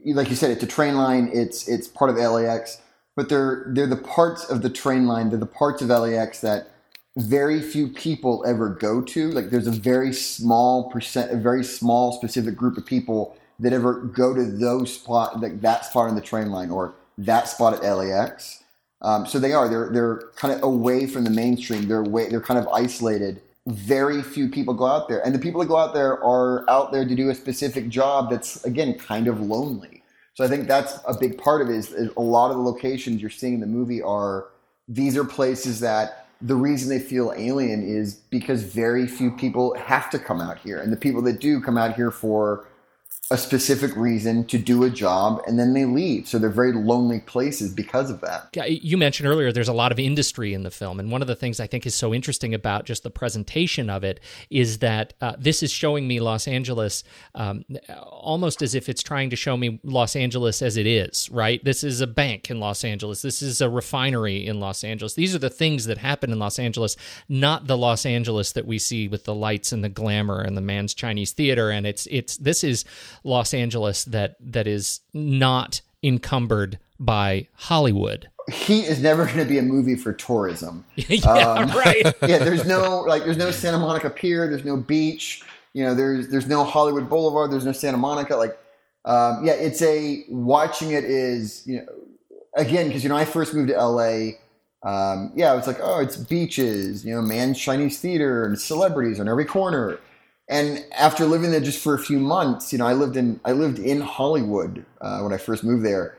like you said, it's a train line. It's it's part of LAX but they're they're the parts of the train line. They're the parts of LAX that very few people ever go to. Like there's a very small percent, a very small specific group of people that ever go to those spot, like that spot in the train line or that spot at LAX. Um, so they are they're they're kind of away from the mainstream. They're away, they're kind of isolated. Very few people go out there, and the people that go out there are out there to do a specific job that's again kind of lonely. So I think that's a big part of it. Is, is a lot of the locations you're seeing in the movie are these are places that the reason they feel alien is because very few people have to come out here, and the people that do come out here for a specific reason to do a job and then they leave. So they're very lonely places because of that. Yeah, You mentioned earlier there's a lot of industry in the film. And one of the things I think is so interesting about just the presentation of it is that uh, this is showing me Los Angeles um, almost as if it's trying to show me Los Angeles as it is, right? This is a bank in Los Angeles. This is a refinery in Los Angeles. These are the things that happen in Los Angeles, not the Los Angeles that we see with the lights and the glamour and the Mann's Chinese theater. And it's, it's, this is Los Angeles that that is not encumbered by Hollywood. Heat is never going to be a movie for tourism. yeah, um, right. yeah, there's no like there's no Santa Monica Pier, there's no beach, you know, there's there's no Hollywood Boulevard, there's no Santa Monica. Like, um, yeah, it's a watching it is you know again because you know I first moved to LA. Um, yeah, it's like oh, it's beaches, you know, Mann, Chinese theater and celebrities on every corner. And after living there just for a few months, you know, I lived in I lived in Hollywood uh, when I first moved there,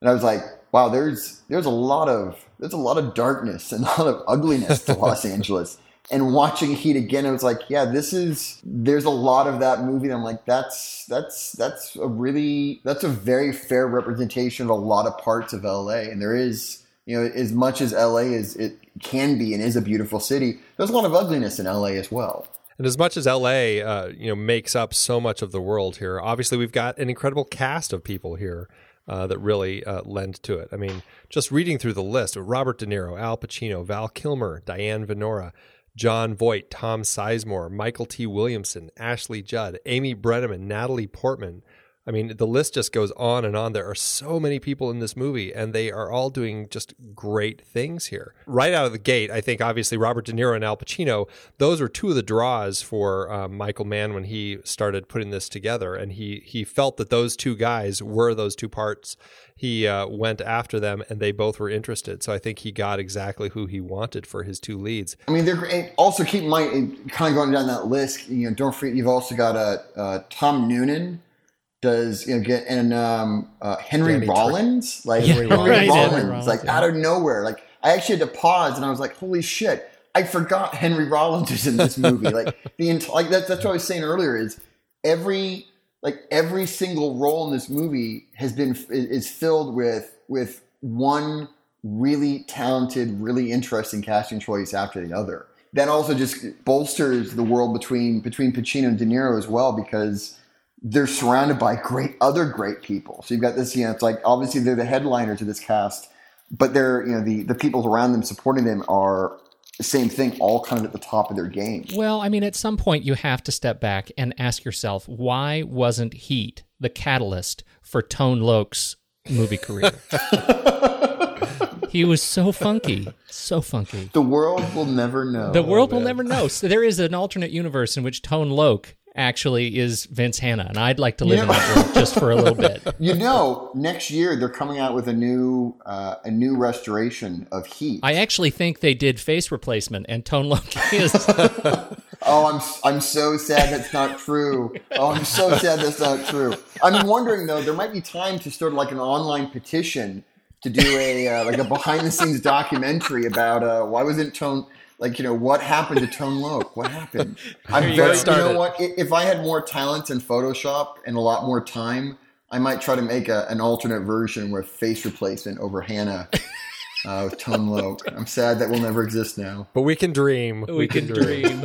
and I was like, wow, there's there's a lot of there's a lot of darkness and a lot of ugliness to Los Angeles. And watching Heat again, I was like, yeah, this is there's a lot of that movie. And I'm like, that's that's that's a really that's a very fair representation of a lot of parts of LA. And there is, you know, as much as LA is it can be and is a beautiful city, there's a lot of ugliness in LA as well. And as much as LA, uh, you know, makes up so much of the world here, obviously we've got an incredible cast of people here uh, that really uh, lend to it. I mean, just reading through the list: Robert De Niro, Al Pacino, Val Kilmer, Diane Venora, Jon Voight, Tom Sizemore, Mykelti Williamson, Ashley Judd, Amy Brenneman, Natalie Portman. I mean, the list just goes on and on. There are so many people in this movie, and they are all doing just great things here. Right out of the gate, I think obviously Robert De Niro and Al Pacino, those were two of the draws for um, Michael Mann when he started putting this together, and he he felt that those two guys were those two parts. He uh, went after them, and they both were interested. So I think he got exactly who he wanted for his two leads. I mean, they're. Also, keep in mind, kind of going down that list. You know, don't forget you've also got a uh, uh, Tom Noonan does you know get and um, uh, Henry Danny Tre- Rollins, like Yeah, Henry, right, Rollins, Henry Rollins, like yeah. out of nowhere. Like I actually had to pause, and I was like, "Holy shit!" I forgot Henry Rollins is in this movie. like the entire, like that's that's what I was saying earlier. Is every like every single role in this movie has been is filled with with one really talented, really interesting casting choice after the other. That also just bolsters the world between between Pacino and De Niro as well because they're surrounded by great other great people. So you've got this, you know, it's like obviously they're the headliners of this cast, but they're you know the the people around them supporting them are the same thing, all kind of at the top of their game. Well, I mean, at some point you have to step back and ask yourself, why wasn't Heat the catalyst for Tone Lōc's movie career? he was so funky, so funky. The world will never know. The world will oh, never know. So there is an alternate universe in which Tone Lōc actually is Vince Hanna, and I'd like to live in that world just for a little bit. You know, next year they're coming out with a new uh, a new restoration of Heat. I actually think they did face replacement, and Tone Lōc is. Oh, I'm I'm so sad that's not true. Oh, I'm so sad that's not true. I'm wondering though, there might be time to start like an online petition to do a uh, like a behind the scenes documentary about uh, why wasn't Tone like you know what happened to Tone Lōc? What happened? I'm you very go. you know what? If I had more talent in Photoshop and a lot more time, I might try to make a, an alternate version with face replacement over Hanna. Uh, with Tone Lōc. I'm sad that will never exist now. But we can dream. we can dream.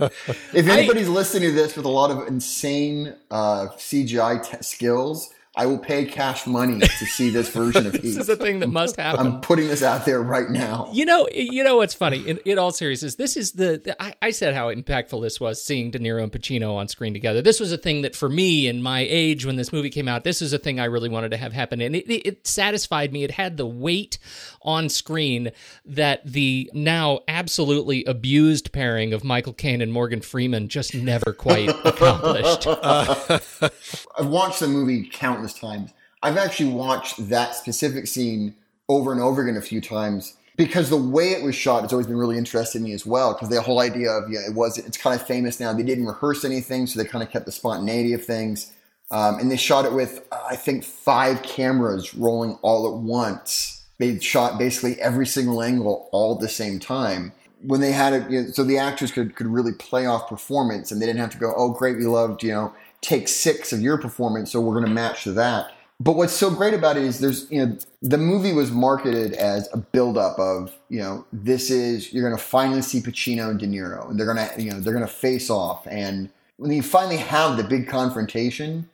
If anybody's listening to this with a lot of insane uh, CGI t- skills, I will pay cash money to see this version of Heat. this is a thing that must happen. I'm putting this out there right now. You know, you know what's funny? In, in all seriousness, this is the, the I, I said how impactful this was seeing De Niro and Pacino on screen together. This was a thing that for me in my age when this movie came out, this is a thing I really wanted to have happen, and it, it, it satisfied me. It had the weight on screen that the now absolutely abused pairing of Michael Caine and Morgan Freeman just never quite accomplished. I've watched the movie countless times. I've actually watched that specific scene over and over again a few times because the way it was shot has always been really interesting to me as well. Because the whole idea of yeah, it was it's kind of famous now. They didn't rehearse anything, so they kind of kept the spontaneity of things. Um, and they shot it with uh, I think five cameras rolling all at once. They shot basically every single angle all at the same time. When they had it, you know, so the actors could could really play off performance, and they didn't have to go, "Oh, great, we loved you know take six of your performance, so we're going to match to that." But what's so great about it is there's you know the movie was marketed as a buildup of you know this is you're going to finally see Pacino and De Niro, and they're going to you know they're going to face off, and when you finally have the big confrontation,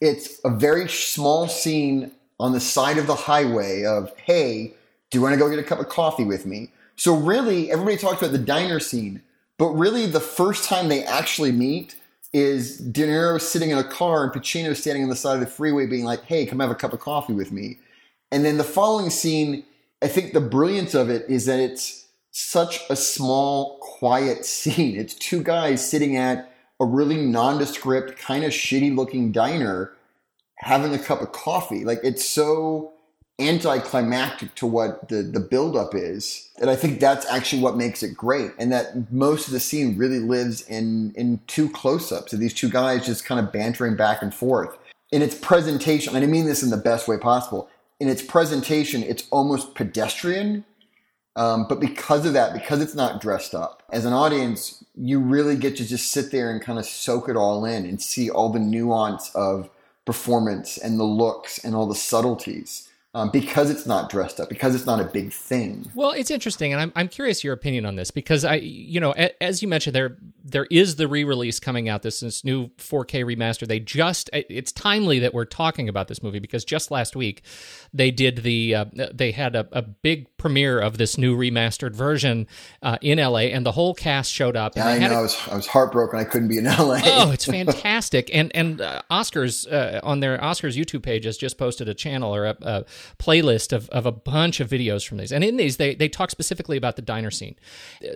it's a very small scene on the side of the highway of hey do you want to go get a cup of coffee with me? So really everybody talks about the diner scene but really the first time they actually meet is De Niro sitting in a car and Pacino standing on the side of the freeway being like hey come have a cup of coffee with me. And then the following scene i think the brilliance of it is that it's such a small quiet scene. It's two guys sitting at a really nondescript kind of shitty looking diner having a cup of coffee. Like it's so anticlimactic to what the the buildup is And I think that's actually what makes it great, and that most of the scene really lives in in two close ups of these two guys just kind of bantering back and forth. In its presentation, and I mean this in the best way possible. In its presentation, it's almost pedestrian, um, but because of that, because it's not dressed up, as an audience, you really get to just sit there and kind of soak it all in and see all the nuance of performance and the looks and all the subtleties. Um, because it's not dressed up, because it's not a big thing. Well, it's interesting, and I'm I'm curious your opinion on this because I, you know, a, as you mentioned, they're there is the re-release coming out. This this new 4K remaster. They just it's timely that we're talking about this movie because just last week they did the uh, they had a, a, big premiere of this new remastered version uh, in LA, and the whole cast showed up. Yeah, I know. A, I was I was heartbroken. I couldn't be in LA. oh, it's fantastic! and and uh, Oscars uh, on their Oscars YouTube page has just posted a channel or a, a playlist of, of a bunch of videos from these, and in these they they talk specifically about the diner scene.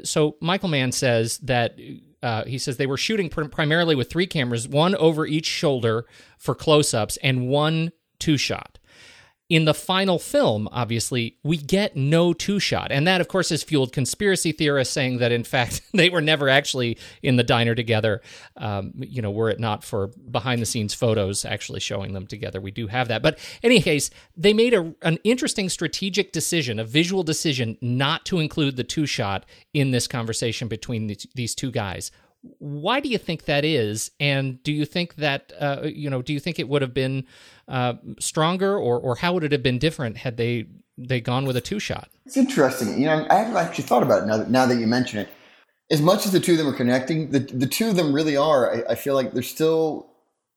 So Michael Mann says that uh, he says they were shooting pr- primarily with three cameras, one over each shoulder for close ups, and one two shot. In the final film, obviously, we get no two shot. And that, of course, has fueled conspiracy theorists saying that, in fact, they were never actually in the diner together. Um, you know, were it not for behind the scenes photos actually showing them together, we do have that. But, any case, they made a, an interesting strategic decision, a visual decision, not to include the two shot in this conversation between these two guys why do you think that is? And do you think that uh, you know do you think it would have been uh, stronger or or how would it have been different had they they gone with a two shot? It's interesting. You know i haven't actually thought about it now that, now that you mention it. As much as the two of them are connecting the, the two of them really are I, I feel like they're still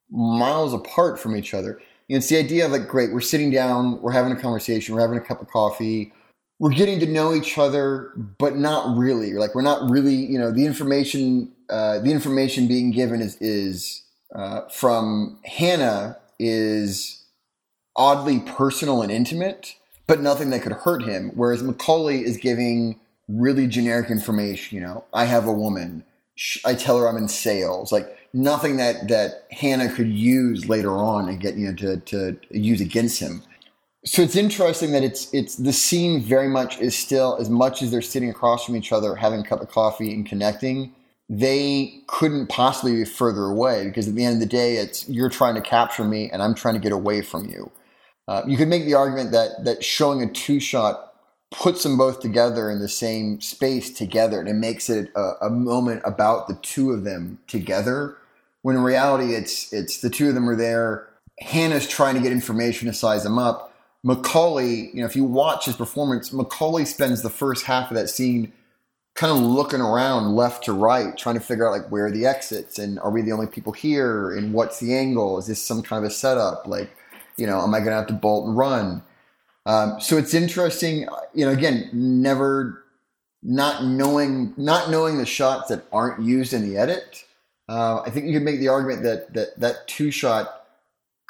miles apart from each other. Know, it's the idea of like great we're sitting down we're having a conversation we're having a cup of coffee we're getting to know each other, but not really. Like we're not really, you know, the information uh, the information being given is is uh, from Hanna is oddly personal and intimate, but nothing that could hurt him. Whereas McCauley is giving really generic information. You know, I have a woman. I tell her I'm in sales. Like nothing that that Hanna could use later on and get you know to to use against him. So it's interesting that it's it's the scene very much is still as much as they're sitting across from each other having a cup of coffee and connecting they couldn't possibly be further away because at the end of the day, it's you're trying to capture me and I'm trying to get away from you. Uh, you could make the argument that that showing a two shot puts them both together in the same space together and it makes it a, a, moment about the two of them together. When in reality, it's it's the two of them are there. Hanna's trying to get information to size them up. McCauley, you know, if you watch his performance, McCauley spends the first half of that scene kind of looking around left to right, trying to figure out like where are the exits and are we the only people here and what's the angle? Is this some kind of a setup? Like, you know, am I going to have to bolt and run? Um, so it's interesting, you know, again, never not knowing, not knowing the shots that aren't used in the edit. Uh, I think you could make the argument that, that that two shot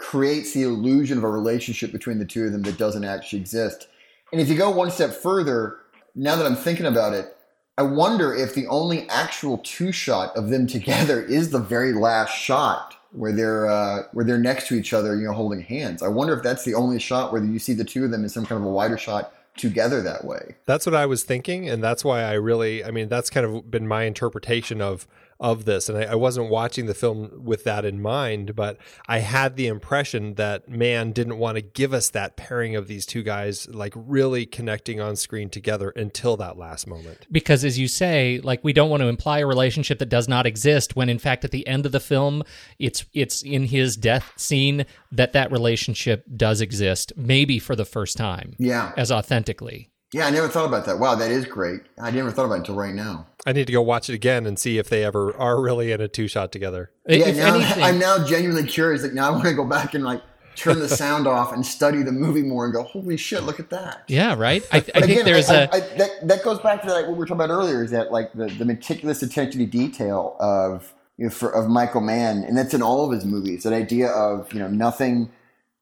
creates the illusion of a relationship between the two of them that doesn't actually exist. And if you go one step further, now that I'm thinking about it, I wonder if the only actual two shot of them together is the very last shot where they're uh, where they're next to each other, you know, holding hands. I wonder if that's the only shot where you see the two of them in some kind of a wider shot together that way. That's what I was thinking, and that's why I really, I mean, that's kind of been my interpretation of of this. And I, I, wasn't watching the film with that in mind, but I had the impression that Mann didn't want to give us that pairing of these two guys like really connecting on screen together until that last moment. Because as you say, like we don't want to imply a relationship that does not exist when in fact at the end of the film it's it's in his death scene that that relationship does exist maybe for the first time. Yeah. As authentically. Yeah, I never thought about that. Wow, that is great. I never thought about it until right now. I need to go watch it again and see if they ever are really in a two shot together. Yeah, now, anything, I'm now genuinely curious. Like now, I want to go back and like turn the sound off and study the movie more and go, holy shit, look at that. Yeah, right. I, I think there's I, a I, that that goes back to like what we were talking about earlier. Is that like the, the meticulous attention to detail of you know, for, of Michael Mann, and that's in all of his movies. That idea of you know nothing,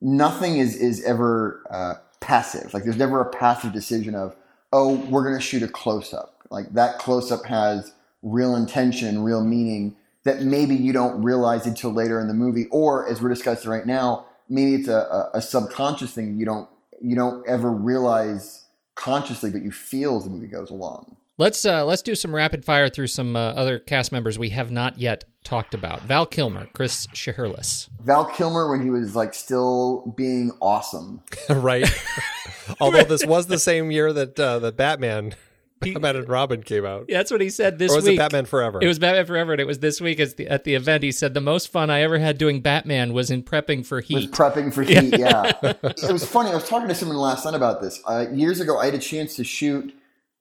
nothing is is ever. Uh, passive. Like there's never a passive decision of, oh, we're going to shoot a close up. Like that close up has real intention real meaning that maybe you don't realize until later in the movie, or as we're discussing right now, maybe it's a, a, a subconscious thing you don't you don't ever realize consciously, but you feel as the movie goes along. Let's uh, let's do some rapid fire through some uh, other cast members we have not yet talked about. Val Kilmer, Chris Shiherlis. Val Kilmer when he was like still being awesome, right? Although this was the same year that uh, the Batman. Batman and Robin came out. Yeah, that's what he said this or was week. It Batman Forever. It was Batman Forever, and it was this week at the, at the event. He said the most fun I ever had doing Batman was in prepping for heat. Was prepping for heat, yeah. it was funny. I was talking to someone last night about this. Uh, years ago, I had a chance to shoot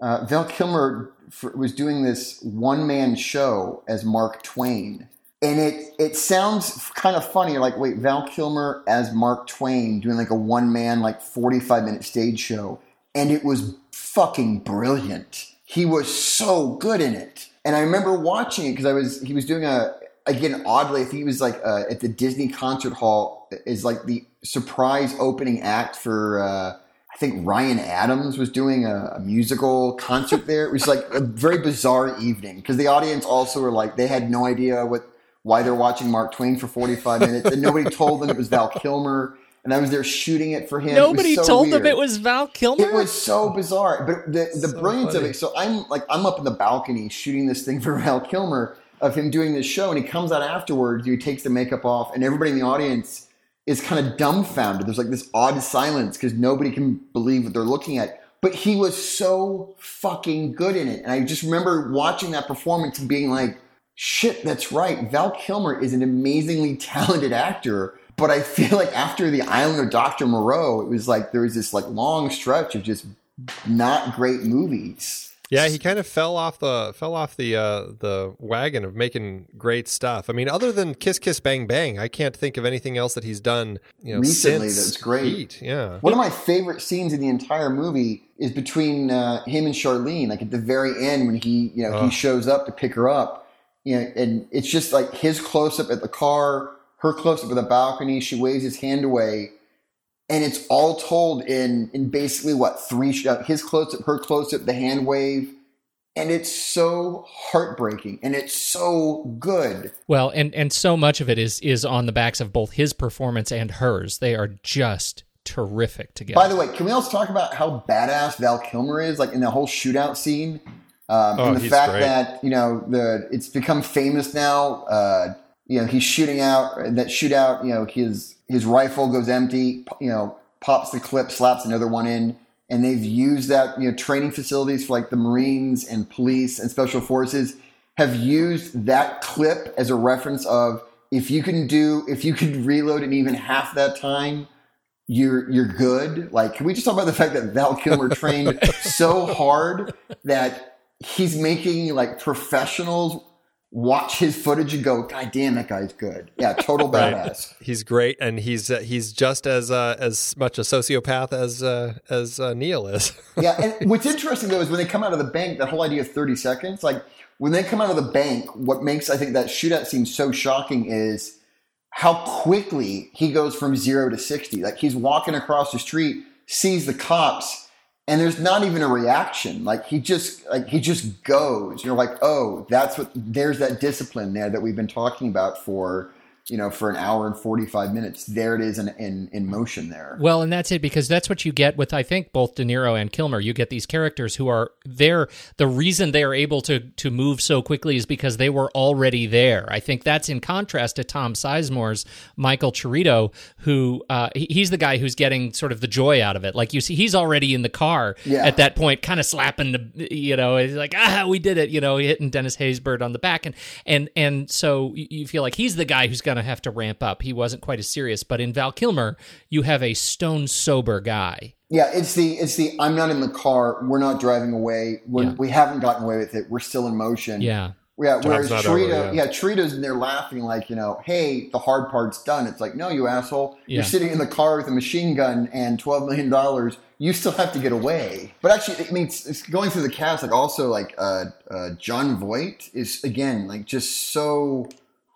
uh, Val Kilmer for, was doing this one man show as Mark Twain, and it it sounds kind of funny. Like, wait, Val Kilmer as Mark Twain doing like a one man like forty five minute stage show, and it was fucking brilliant. He was so good in it, and I remember watching it because I was he was doing a again oddly I think he was like uh, at the Disney concert hall is like the surprise opening act for. Uh, I think Ryan Adams was doing a, a musical concert there. It was like a very bizarre evening because the audience also were like they had no idea what why they're watching Mark Twain for 45 minutes and nobody told them it was Val Kilmer and I was there shooting it for him. Nobody so told them it was Val Kilmer. It was so bizarre, but the the So brilliance of it. So I'm like I'm up in the balcony shooting this thing for Val Kilmer of him doing this show, and he comes out afterwards. He takes the makeup off, and everybody in the audience is kind of dumbfounded. There's like this odd silence because nobody can believe what they're looking at. But he was so fucking good in it, and I just remember watching that performance and being like, "Shit, that's right. Val Kilmer is an amazingly talented actor." But I feel like after the Island of Dr. Moreau, it was like there was this like long stretch of just not great movies. Yeah, he kind of fell off the fell off the uh, the wagon of making great stuff. I mean, other than Kiss Kiss Bang Bang, I can't think of anything else that he's done. You know, Recently since that's great. Heat. Yeah, One of my favorite scenes in the entire movie is between uh, him and Charlene. Like at the very end when he, you know, Oh. he shows up to pick her up. You know, and it's just like his close up at the car, her close up at the balcony. She waves his hand away, and it's all told in in basically what three shots. His close up, her close up, the hand wave, and it's so heartbreaking and it's so good. Well, and and so much of it is is on the backs of both his performance and hers. They are just terrific together. By the way, can we also talk about how badass Val Kilmer is, like in the whole shootout scene, um, Oh, and the he's fact great. that you know the it's become famous now. Uh, you know, he's shooting out that shootout. You know, his his rifle goes empty. You know, pops the clip, slaps another one in, and they've used that. You know, training facilities for like the Marines and police and special forces have used that clip as a reference of if you can do if you can reload in even half that time you're you're good. Like, can we just talk about the fact that Val Kilmer trained so hard that he's making like professionals watch his footage and go, "God damn, that guy's good." Yeah, total Right. badass. he's great, and he's uh, he's just as uh, as much a sociopath as uh, as uh, Neil is. Yeah, and what's interesting though is when they come out of the bank, that whole idea of thirty seconds. Like when they come out of the bank, what makes I think that shootout scene so shocking is how quickly he goes from zero to sixty. Like he's walking across the street, sees the cops, and there's not even a reaction. Like he just like he just goes. You're like, oh, that's what. There's that discipline there that we've been talking about for you know for an hour and forty five minutes. There it is in in, in motion there. Well, and that's it because that's what you get with I think both De Niro and Kilmer. You get these characters who are there. The reason they are able to to move so quickly is because they were already there. I think that's in contrast to Tom Sizemore's Michael Cheritto, who uh, he's the guy who's getting sort of the joy out of it. Like you see, he's already in the car Yeah. at that point, kind of slapping the you know, he's like ah, we did it. You know, hitting Dennis Haysbert on the back, and and and so you you feel like he's the guy who's going to have to ramp up. He wasn't quite as serious, but in Val Kilmer, you have a stone sober guy. Yeah, it's the it's the I'm not in the car. We're not driving away. We're, Yeah. We haven't gotten away with it. We're still in motion. Yeah. Yeah. Whereas not over, Trito, yeah. yeah. Trito's in there laughing like you know, hey, the hard part's done. It's like, no, you asshole. Yeah. You're sitting in the car with a machine gun and twelve million dollars. You still have to get away. But actually, I mean, it's, it's going through the cast. Like also like uh, uh, Jon Voight is again like just so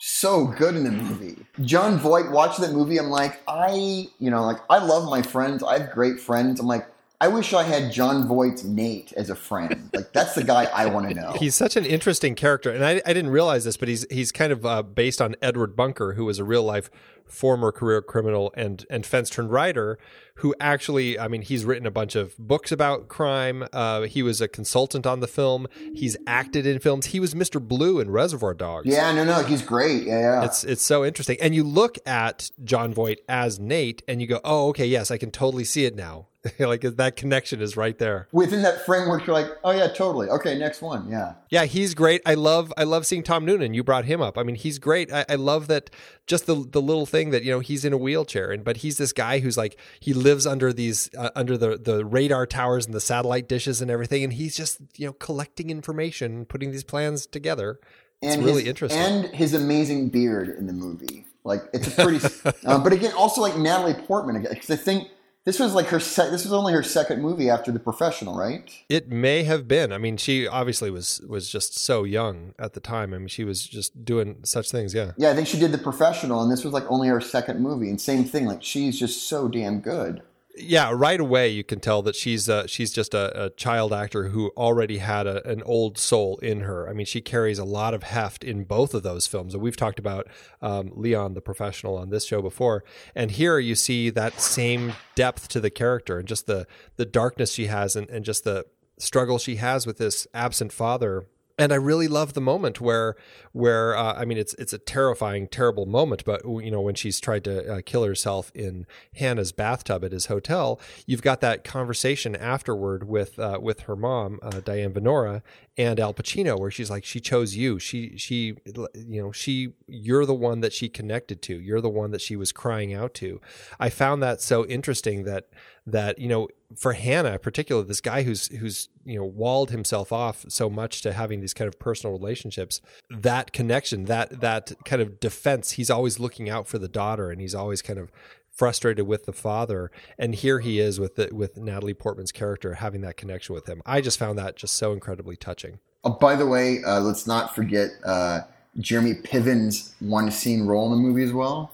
so good in the movie. Jon Voight, watch that movie. I'm like, I, you know, like I love my friends. I have great friends. I'm like, I wish I had Jon Voight's Nate as a friend. Like that's the guy I want to know. He's such an interesting character, and I, I didn't realize this, but he's he's kind of uh, based on Edward Bunker, who was a real life former career criminal and and fence turned writer, who actually, I mean, he's written a bunch of books about crime. Uh, he was a consultant on the film. He's acted in films. He was Mr. Blue in Reservoir Dogs. yeah, no, no, he's great. Yeah, yeah. It's it's so interesting, and you look at Jon Voight as Nate, and you go, "Oh, okay, yes, I can totally see it now." like that connection is right there. Within that framework, you're like, oh yeah, totally. Okay, next one. Yeah. Yeah, he's great. I love I love seeing Tom Noonan. You brought him up. I mean, he's great. I, I love that just the the little thing that you know he's in a wheelchair and but he's this guy who's like he lives under these uh, under the the radar towers and the satellite dishes and everything, and he's just you know collecting information, putting these plans together. It's and really his, interesting. And his amazing beard in the movie. Like it's a pretty, um, but again, also like Natalie Portman. Because I think this was like her. Se- this was only her second movie after The Professional, right? It may have been. I mean, she obviously was was just so young at the time. I mean, she was just doing such things. Yeah. Yeah, I think she did The Professional, and this was like only her second movie. And same thing, like she's just so damn good. Yeah, right away you can tell that she's uh, she's just a, a, child actor who already had a, an old soul in her. I mean, she carries a lot of heft in both of those films, and we've talked about um, Leon the professional on this show before. And here you see that same depth to the character and just the the darkness she has, and, and just the struggle she has with this absent father and I really love the moment where, where uh, I mean, it's it's a terrifying, terrible moment. But you know, when she's tried to uh, kill herself in Hanna's bathtub at his hotel, you've got that conversation afterward with uh, with her mom, uh, Diane Venora, and Al Pacino, where she's like, she chose you. She she you know she you're the one that she connected to. You're the one that she was crying out to. I found that so interesting that that you know for Hanna, particularly this guy who's who's you know walled himself off so much to having these kind of personal relationships, that connection, that that kind of defense, he's always looking out for the daughter, and he's always kind of frustrated with the father and here he is with the, with Natalie Portman's character having that connection with him. I just found that just so incredibly touching. Oh, by the way, uh, let's not forget uh, Jeremy Piven's one scene role in the movie as well.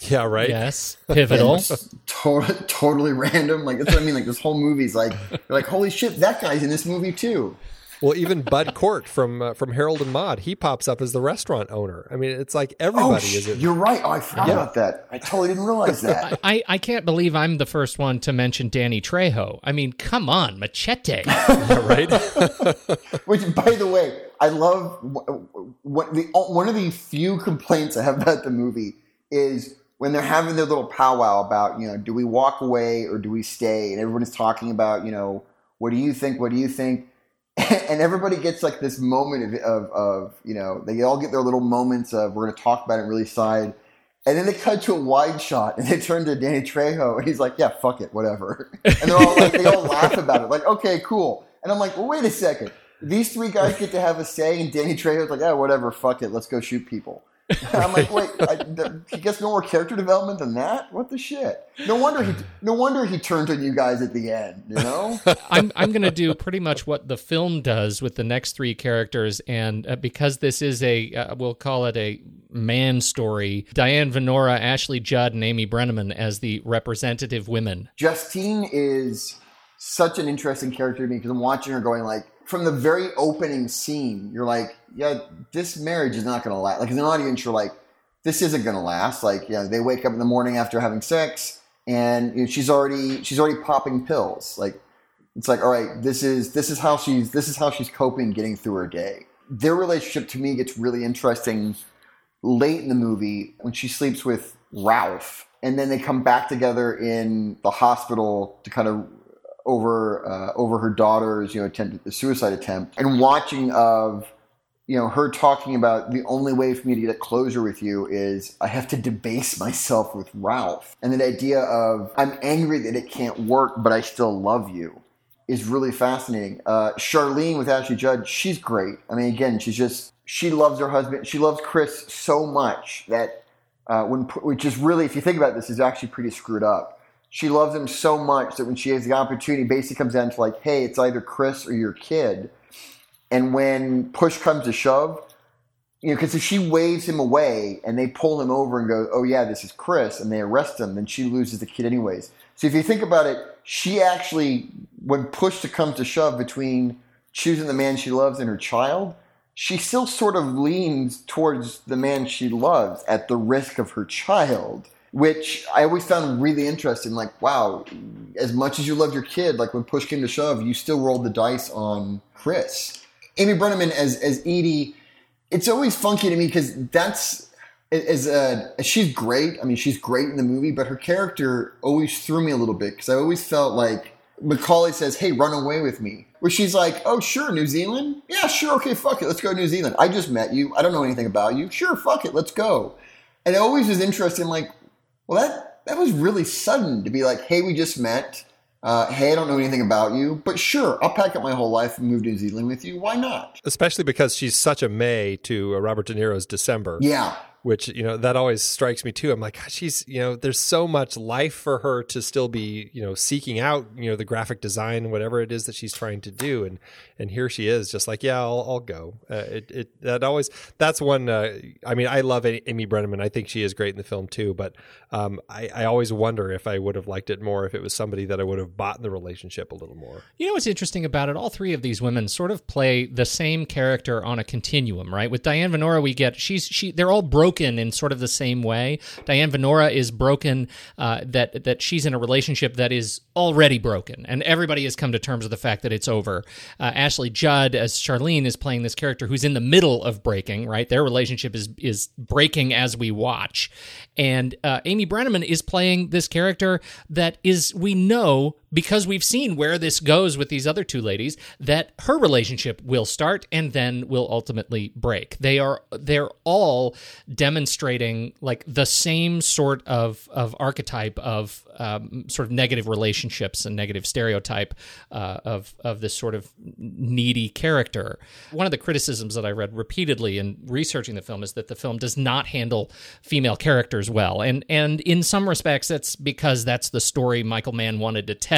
Yeah, right. Yes, pivotal. totally, totally random. Like that's what I mean. Like this whole movie's like, you're like, holy shit, that guy's in this movie too. Well, even Bud Cort from uh, from Harold and Maude, he pops up as the restaurant owner. I mean, it's like everybody oh, is. It. You're right. Oh, I forgot yeah. about that. I totally didn't realize that. I, I can't believe I'm the first one to mention Danny Trejo. I mean, come on, Machete. yeah, right. Which, by the way, I love. What the one of the few complaints I have about the movie is when they're having their little powwow about, you know, do we walk away or do we stay? And everybody's talking about, you know, what do you think? What do you think? And everybody gets like this moment of, of, of you know, they all get their little moments of we're going to talk about it really side. And then they cut to a wide shot and they turn to Danny Trejo and he's like, yeah, fuck it, whatever. And they're all like, they all laugh about it. Like, okay, cool. And I'm like, well, wait a second. These three guys get to have a say and Danny Trejo's like, yeah, whatever, fuck it, let's go shoot people. I'm like, wait, I, he gets no more character development than that. What the shit? No wonder he, no wonder he turned on you guys at the end. You know, I'm I'm gonna do pretty much what the film does with the next three characters, and uh, because this is a, uh, we'll call it a man story. Diane Venora, Ashley Judd, and Amy Brenneman as the representative women. Justine is such an interesting character to me because I'm watching her going like from the very opening scene, you're like, yeah, this marriage is not going to last. Like, as an audience, you're like, this isn't going to last. Like, you know, they wake up in the morning after having sex, and you know, she's already she's already popping pills. Like, it's like, all right, this is this is how she's this is how she's coping, getting through her day. Their relationship to me gets really interesting late in the movie when she sleeps with Ralph, and then they come back together in the hospital to kind of over uh, over her daughter's you know attempt suicide attempt and watching of you know her talking about the only way for me to get closure with you is I have to debase myself with Ralph and the idea of I'm angry that it can't work but I still love you is really fascinating. Uh, Charlene with Ashley Judd, she's great. I mean, again, she's just she loves her husband. She loves Chris so much that uh, when which is really, if you think about this, is actually pretty screwed up she loves him so much that when she has the opportunity, basically comes down to like, hey, it's either Chris or your kid. And when push comes to shove, you know, because if she waves him away and they pull him over and go, oh yeah, this is Chris, and they arrest him, then she loses the kid anyways. So if you think about it, she actually, when push to come to shove between choosing the man she loves and her child, she still sort of leans towards the man she loves at the risk of her child which I always found really interesting. Like, wow, as much as you loved your kid, like when push came to shove, you still rolled the dice on Chris. Amy Brenneman as as Edie, it's always funky to me because that's as uh, she's great. I mean, she's great in the movie, but her character always threw me a little bit because I always felt like McCauley says, "Hey, run away with me," where she's like, "Oh, sure, New Zealand. Yeah, sure, okay, fuck it, let's go to New Zealand. I just met you. I don't know anything about you. Sure, fuck it, let's go." And it always is interesting. Like, well, that that was really sudden to be like, "Hey, we just met." Uh, hey, I don't know anything about you, but sure, I'll pack up my whole life and move to New Zealand with you. Why not? Especially because she's such a May to uh, Robert De Niro's December. Yeah, which you know that always strikes me too. I'm like, she's you know, there's so much life for her to still be you know seeking out you know the graphic design, whatever it is that she's trying to do, and and here she is, just like, yeah, I'll, I'll go. Uh, it, it that always that's one. Uh, I mean, I love Amy Brenneman. I think she is great in the film too, but um, I, I always wonder if I would have liked it more if it was somebody that I would have bought in the relationship a little more. You know what's interesting about it? All three of these women sort of play the same character on a continuum, right? With Diane Venora, we get she's she they're all broken in sort of the same way. Diane Venora is broken uh, that that she's in a relationship that is already broken, and everybody has come to terms with the fact that it's over. Uh, Ashley Judd as Charlene is playing this character who's in the middle of breaking. Right, their relationship is is breaking as we watch, and uh, Amy Brenneman is playing this character that is we know because we've seen where this goes with these other two ladies that her relationship will start and then will ultimately break. They are they're all demonstrating like the same sort of of archetype of um, sort of negative relationships and negative stereotype uh, of of this sort of needy character. One of the criticisms that I read repeatedly in researching the film is that the film does not handle female characters well, and and in some respects that's because that's the story Michael Mann wanted to tell,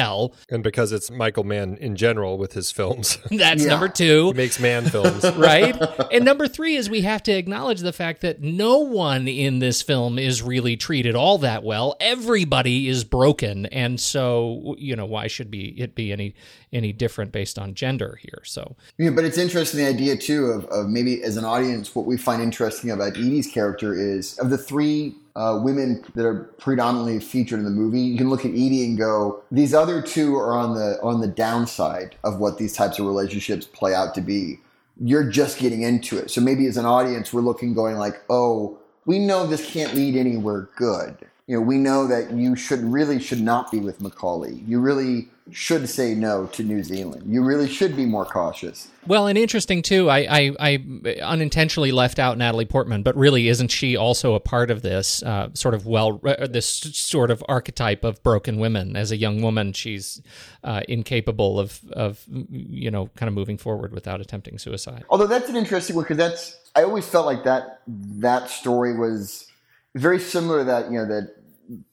and because it's Michael Mann in general with his films. that's yeah. number two. He makes man films, right? and number three is we have to acknowledge the fact that no one in this film is really treated all that well. Everybody is broken, and so you know why should be it be any any different based on gender here? So yeah, but it's interesting the idea too of, of maybe as an audience, what we find interesting about Edie's character is of the three uh, women that are predominantly featured in the movie, you can look at Edie and go, these other two are on the on the downside of what these types of relationships play out to be. You're just getting into it, so maybe as an audience, we're looking, going like, oh, we know this can't lead anywhere good you know, we know that you should really should not be with McCauley. You really should say no to New Zealand. You really should be more cautious. Well, and interesting too. I, I, I unintentionally left out Natalie Portman, but really, isn't she also a part of this uh, sort of well, uh, this sort of archetype of broken women? As a young woman, she's uh, incapable of, of you know, kind of moving forward without attempting suicide. Although that's an interesting one because that's I always felt like that that story was very similar to that you know that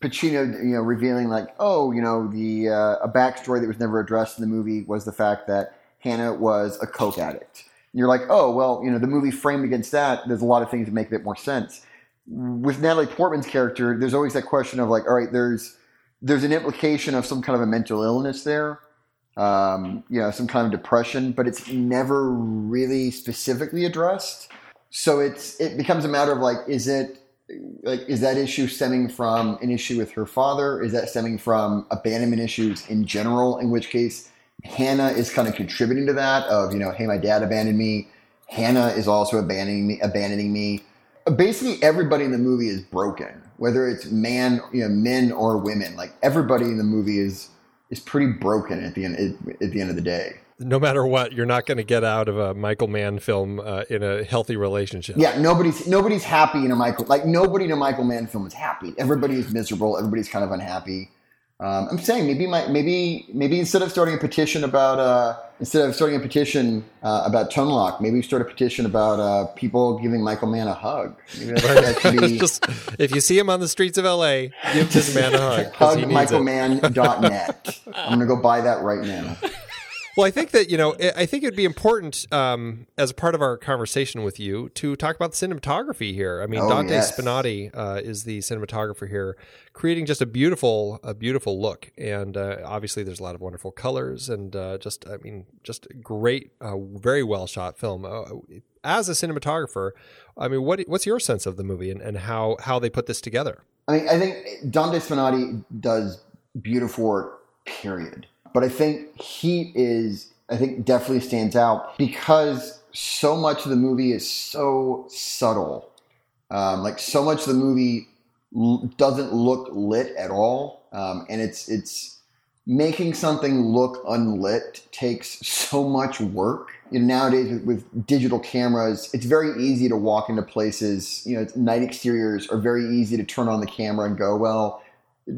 Pacino, you know, revealing like, oh, you know, the uh, a backstory that was never addressed in the movie was the fact that Hanna was a coke addict. And you're like, oh, well, you know, the movie framed against that. There's a lot of things that make a bit more sense. With Natalie Portman's character, there's always that question of like, all right, there's there's an implication of some kind of a mental illness there, um, you know, some kind of depression, but it's never really specifically addressed. So it's it becomes a matter of like, is it like is that issue stemming from an issue with her father? Is that stemming from abandonment issues in general in which case Hanna is kind of contributing to that of you know hey my dad abandoned me. Hanna is also abandoning me abandoning me. Basically everybody in the movie is broken whether it's man you know men or women. Like everybody in the movie is is pretty broken at the end at the end of the day no matter what, you're not going to get out of a Michael Mann film uh, in a healthy relationship. Yeah, nobody's nobody's happy in a Michael like nobody in a Michael Mann film is happy. Everybody is miserable. Everybody's kind of unhappy. Um, I'm saying maybe my, maybe maybe instead of starting a petition about uh, instead of starting a petition uh, about Tone Lōc, maybe start a petition about uh, people giving Michael Mann a hug. Maybe that, that be... Just, if you see him on the streets of LA, give this man a hug. hug michaelmann.net. I'm gonna go buy that right now. Well, I think that you know, I think it'd be important um, as a part of our conversation with you to talk about the cinematography here. I mean, oh, Dante yes. Spinotti uh, is the cinematographer here, creating just a beautiful, a beautiful look, and uh, obviously there's a lot of wonderful colors and uh, just, I mean, just great, uh, very well shot film. Uh, as a cinematographer, I mean, what what's your sense of the movie and, and how how they put this together? I mean, I think Dante Spinotti does beautiful work. Period but I think Heat is, I think, definitely stands out because so much of the movie is so subtle Um, like so much of the movie l- doesn't look lit at all, um, and it's it's making something look unlit takes so much work. You know, nowadays with, with digital cameras, it's very easy to walk into places. You know, night exteriors are very easy to turn on the camera and go, well.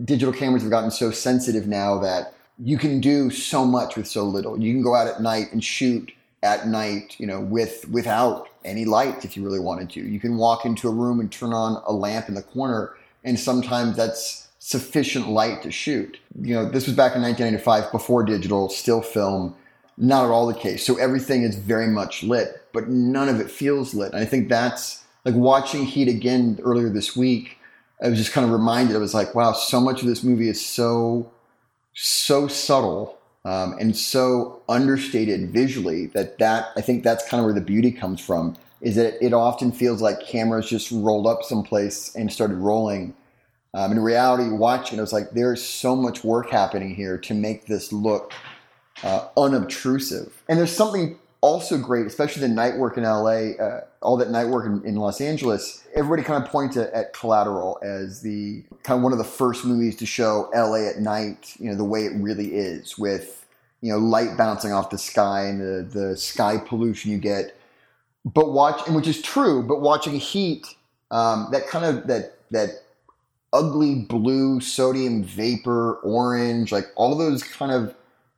Digital cameras have gotten so sensitive now that you can do so much with so little. You can go out at night and shoot at night, you know, with without any light if you really wanted to. You can walk into a room and turn on a lamp in the corner, and sometimes that's sufficient light to shoot. You know, this was back in 1995 before digital, still film. Not at all the case. So everything is very much lit, but none of it feels lit. And I think that's like watching Heat again earlier this week. I was just kind of reminded. I was like, wow, so much of this movie is so so subtle um, and so understated visually that that I think that's kind of where the beauty comes from. Is that it often feels like cameras just rolled up someplace and started rolling. Um, in reality, watching, it was like there's so much work happening here to make this look uh, unobtrusive. And there's something also great, especially the night work in LA, uh, all that night work in, in, Los Angeles. Everybody kind of points at, at, Collateral as the kind of one of the first movies to show LA at night, you know, the way it really is with, you know, light bouncing off the sky and the, the sky pollution you get. But watch, and which is true, but watching Heat, um, that kind of, that, that ugly blue, sodium vapor, orange, like all those kind of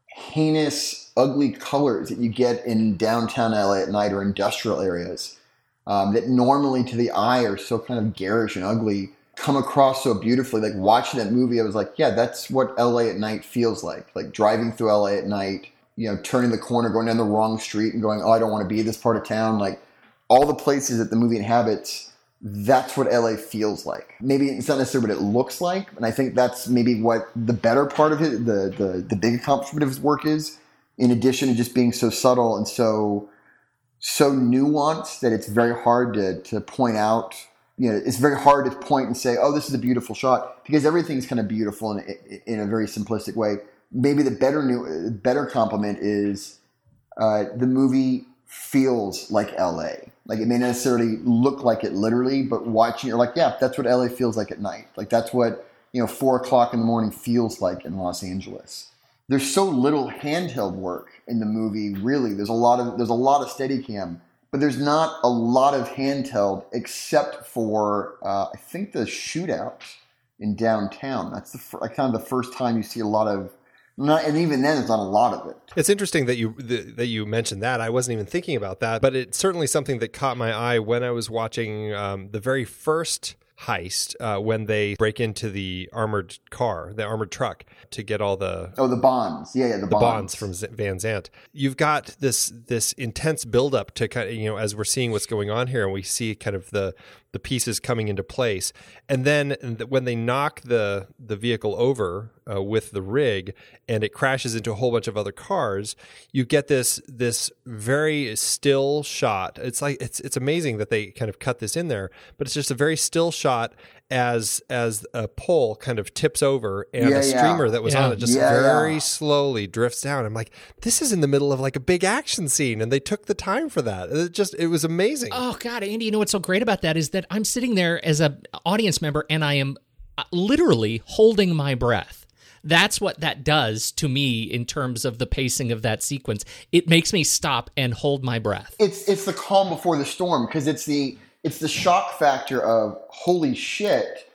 heinous, ugly colors that you get in downtown LA at night or industrial areas um, that normally to the eye are so kind of garish and ugly come across so beautifully. Like watching that movie, I was like, yeah, that's what LA at night feels like. Like driving through LA at night, you know, turning the corner, going down the wrong street and going, oh, I don't want to be this part of town. Like all the places that the movie inhabits that's what LA feels like. Maybe it's not necessarily what it looks like, and I think that's maybe what the better part of it, the the the big accomplishment of his work is. In addition to just being so subtle and so so nuanced that it's very hard to to point out. You know, it's very hard to point and say, "Oh, this is a beautiful shot," because everything's kind of beautiful in in a very simplistic way. Maybe the better new better compliment is uh, the movie feels like LA like it may not necessarily look like it literally, but watching, you're like, yeah, that's what LA feels like at night. Like that's what you know, four o'clock in the morning feels like in Los Angeles. There's so little handheld work in the movie. Really, there's a lot of there's a lot of Steadicam, but there's not a lot of handheld except for uh, I think the shootout in downtown. That's the kind of the first time you see a lot of not, and even then, it's not a lot of it. It's interesting that you that you mentioned that. I wasn't even thinking about that, but it's certainly something that caught my eye when I was watching um, the very first heist uh, when they break into the armored car, the armored truck, to get all the oh the bonds, yeah, yeah, the, the bonds. bonds. from Van Zant. You've got this this intense buildup to kind of you know as we're seeing what's going on here, and we see kind of the the pieces coming into place, and then when they knock the the vehicle over uh, with the rig and it crashes into a whole bunch of other cars, you get this this very still shot. It's like it's it's amazing that they kind of cut this in there, but it's just a very still shot as as a pole kind of tips over and yeah, a streamer yeah. that was yeah. on it just very slowly drifts down. I'm like, this is in the middle of like a big action scene, and they took the time for that. It just it was amazing. Oh God, Andy, you know what's so great about that is that I'm sitting there as a audience member and I am uh, literally holding my breath. That's what that does to me in terms of the pacing of that sequence. It makes me stop and hold my breath. It's it's the calm before the storm because it's the it's the shock factor of holy shit.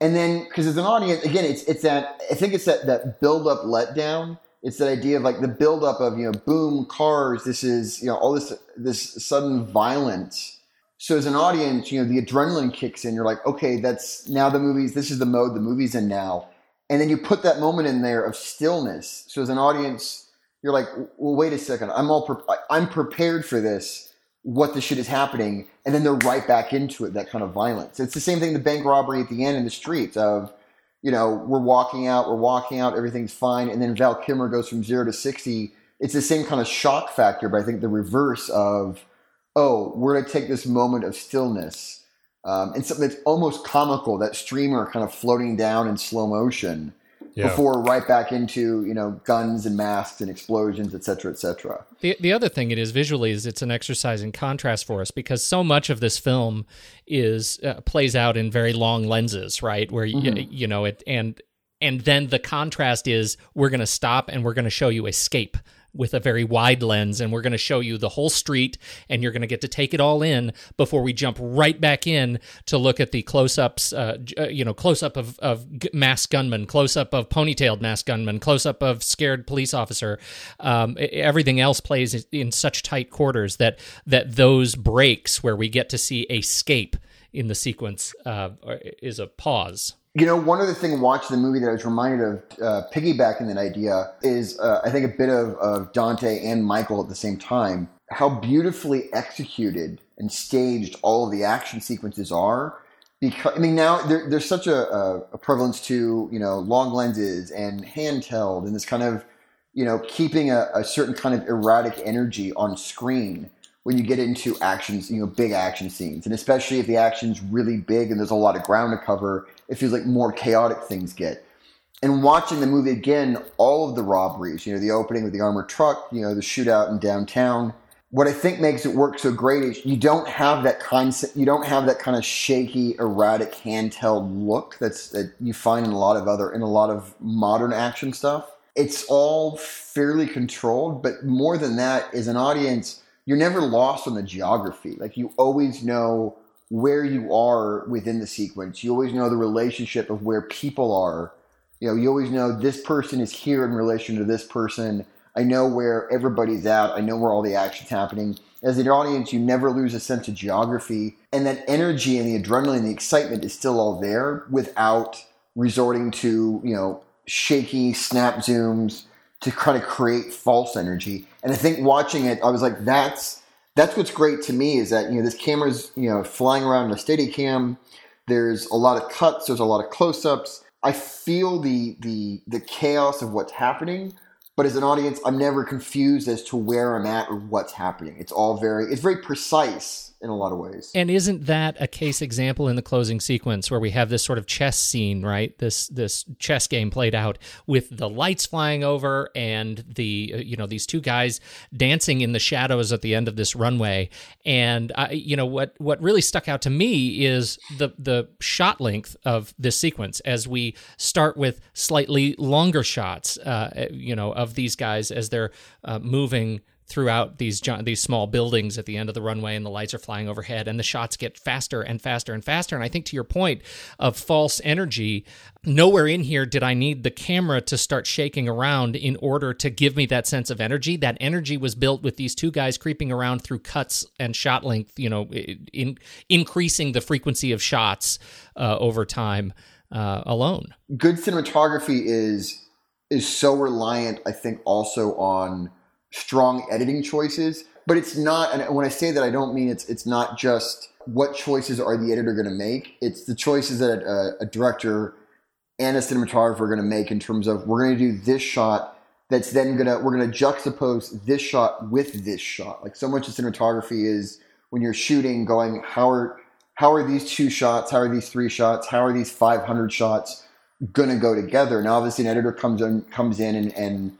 And then because as an audience, again, it's it's that I think it's that that build up letdown. It's that idea of like the build up of you know boom cars. This is you know all this this sudden violence. So as an audience, you know the adrenaline kicks in. You're like, okay, that's now the movies. This is the mode the movie's in now. And then you put that moment in there of stillness. So as an audience, you're like, well, wait a second. I'm all pre- I'm prepared for this what the shit is happening, and then they're right back into it, that kind of violence. It's the same thing, the bank robbery at the end in the streets of, you know, we're walking out, we're walking out, everything's fine, and then Val Kilmer goes from zero to 60. It's the same kind of shock factor, but I think the reverse of, oh, we're going to take this moment of stillness um, and something that's almost comical, that streamer kind of floating down in slow motion. Yeah. before right back into you know guns and masks and explosions, et cetera, et cetera. The the other thing it is visually is it's an exercise in contrast for us because so much of this film is uh, plays out in very long lenses, right? Where Mm-hmm. you, you know it and and then the contrast is we're going to stop and we're going to show you escape with a very wide lens and we're going to show you the whole street and you're going to get to take it all in before we jump right back in to look at the close-ups uh, uh, you know close-up of, of masked gunman close-up of ponytailed masked gunman close-up of scared police officer. Um, everything else plays in such tight quarters that that those breaks where we get to see escape in the sequence uh, is a pause You know, one other thing watching the movie that I was reminded of, uh, piggybacking that idea, is uh, I think a bit of, of Dante and Michael at the same time. How beautifully executed and staged all of the action sequences are. Because I mean, now there, there's such a, a, prevalence to you know long lenses and handheld and this kind of you know keeping a, a certain kind of erratic energy on screen when you get into actions, you know, big action scenes, and especially if the action's really big and there's a lot of ground to cover, it feels like more chaotic things get. And watching the movie again, all of the robberies, you know, the opening with the armored truck, you know, the shootout in downtown. What I think makes it work so great is you don't have that kind, you don't have that kind of shaky, erratic, handheld look that's that you find in a lot of other in a lot of modern action stuff. It's all fairly controlled, but more than that, is an audience, you're never lost on the geography. Like you always know where you are within the sequence. You always know the relationship of where people are. You know, you always know this person is here in relation to this person. I know where everybody's at. I know where all the action's happening. As an audience, you never lose a sense of geography. And that energy and the adrenaline and the excitement is still all there without resorting to, you know, shaky snap zooms to kind of create false energy. And I think watching it, I was like, that's that's what's great to me is that you know this camera's you know flying around in a Steadicam. There's a lot of cuts. There's a lot of close-ups. I feel the the the chaos of what's happening, but as an audience, I'm never confused as to where I'm at or what's happening. It's all very it's very precise in a lot of ways. And isn't that a case example in the closing sequence where we have this sort of chess scene, right? This this chess game played out with the lights flying over and the uh, you know these two guys dancing in the shadows at the end of this runway. And I, you know what what really stuck out to me is the the shot length of this sequence as we start with slightly longer shots, uh, you know, of these guys as they're uh, moving throughout these these small buildings at the end of the runway and the lights are flying overhead and the shots get faster and faster and faster. And I think to your point of false energy nowhere in here did I need the camera to start shaking around in order to give me that sense of energy. That energy was built with these two guys creeping around through cuts and shot length you know in increasing the frequency of shots uh, over time uh, alone. Good cinematography is is so reliant, I think, also on strong editing choices. But it's not, and when I say that, I don't mean it's it's not just what choices are the editor going to make. It's the choices that a, a director and a cinematographer are going to make in terms of we're going to do this shot that's then gonna we're gonna juxtapose this shot with this shot. Like so much of cinematography is when you're shooting, going how are how are these two shots, how are these three shots, how are these 500 shots gonna go together? Now, obviously, an editor comes in comes in and, and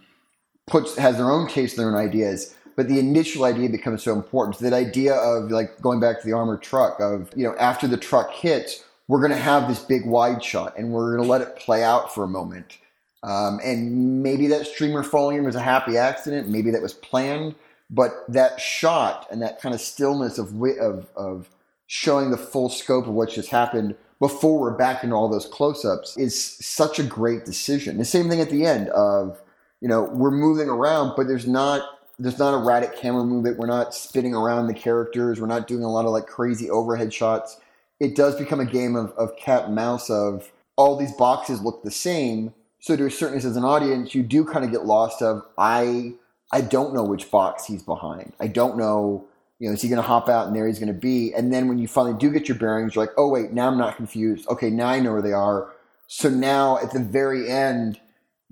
puts has their own case, their own ideas. But the initial idea becomes so important. That idea of like going back to the armored truck of you know after the truck hits, we're going to have this big wide shot and we're going to let it play out for a moment. Um, and maybe that streamer falling in was a happy accident. Maybe that was planned. But that shot and that kind of stillness of of of showing the full scope of what just happened before we're back into all those close-ups is such a great decision. The same thing at the end of you know we're moving around, but there's not there's not erratic camera movement. We're not spinning around the characters. We're not doing a lot of like crazy overhead shots. It does become a game of, of cat and mouse of all these boxes look the same. So to a certain extent, as an audience, you do kind of get lost of I I don't know which box he's behind. I don't know, you know, is he going to hop out and there he's going to be? And then when you finally do get your bearings, you're like, oh wait, now I'm not confused. Okay, now I know where they are. So now at the very end,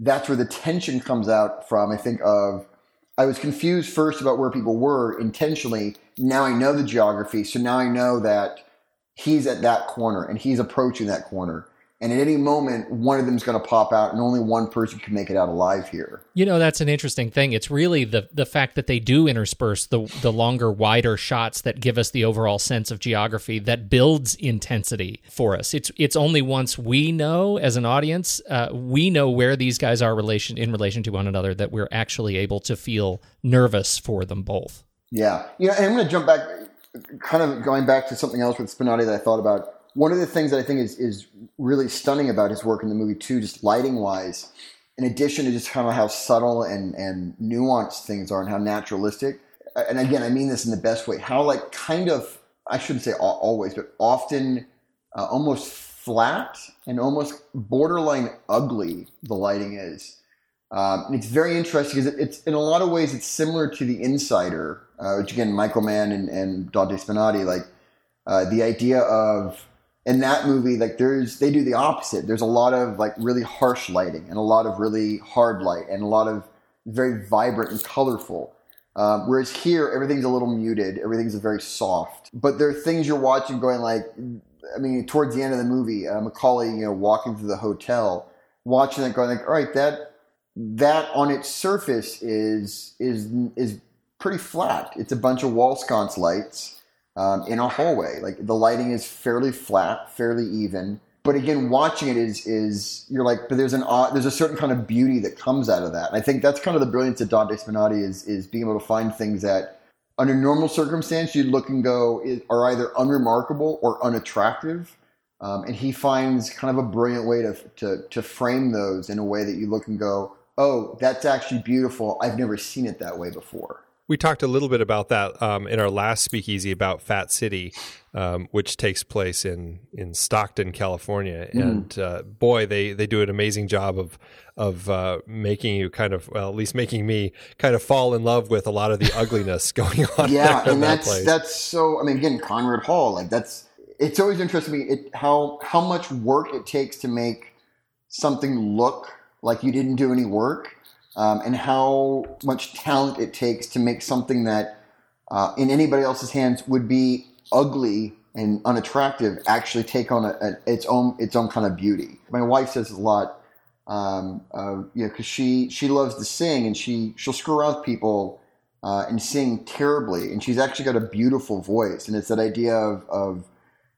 that's where the tension comes out from. I think of I was confused first about where people were intentionally. Now I know the geography, so now I know that he's at that corner and he's approaching that corner. And at any moment one of them's going to pop out, and only one person can make it out alive here. You know, that's an interesting thing. It's really the the fact that they do intersperse the the longer, wider shots that give us the overall sense of geography that builds intensity for us. It's it's only once we know as an audience, uh, we know where these guys are relation in relation to one another that we're actually able to feel nervous for them both. Yeah, you know, and I'm going to jump back, kind of going back to something else with Spinotti that I thought about. One of the things that I think is is really stunning about his work in the movie too, just lighting wise, in addition to just kind of how subtle and and nuanced things are and how naturalistic. And again, I mean this in the best way. How like kind of I shouldn't say always, but often uh, almost flat and almost borderline ugly the lighting is. Um, and it's very interesting because it, it's in a lot of ways it's similar to The Insider, uh, which again Michael Mann and, and Dante Spinotti, like uh, the idea of in that movie like there's they do the opposite. There's a lot of like really harsh lighting and a lot of really hard light and a lot of very vibrant and colorful. Um, whereas here everything's a little muted, everything's very soft. But there are things you're watching going like, I mean, towards the end of the movie, uh, McCauley, you know, walking through the hotel, watching it, going like, all right, that that on its surface is is is pretty flat. It's a bunch of wall sconce lights um, in a hallway. Like the lighting is fairly flat, fairly even. But again, watching it is is you're like, but there's an there's a certain kind of beauty that comes out of that. And I think that's kind of the brilliance of Dante Spinotti is is being able to find things that under normal circumstance you'd look and go are either unremarkable or unattractive. Um, and he finds kind of a brilliant way to, to to frame those in a way that you look and go, oh, that's actually beautiful. I've never seen it that way before. We talked a little bit about that um, in our last speakeasy about Fat City, um, which takes place in, in Stockton, California, mm. and uh, boy, they, they do an amazing job of of uh, making you kind of well, at least making me kind of fall in love with a lot of the ugliness going on. Yeah, and that that's place. that's so. I mean, again, Conrad Hall, like that's it's always interested me it, how how much work it takes to make something look like you didn't do any work, um, and how much talent it takes to make something that uh, in anybody else's hands would be ugly and unattractive actually take on a, a, its own its own kind of beauty. My wife says a lot, um, uh, you know, because she she loves to sing and she she'll screw around with people uh, and sing terribly, and she's actually got a beautiful voice, and it's that idea of of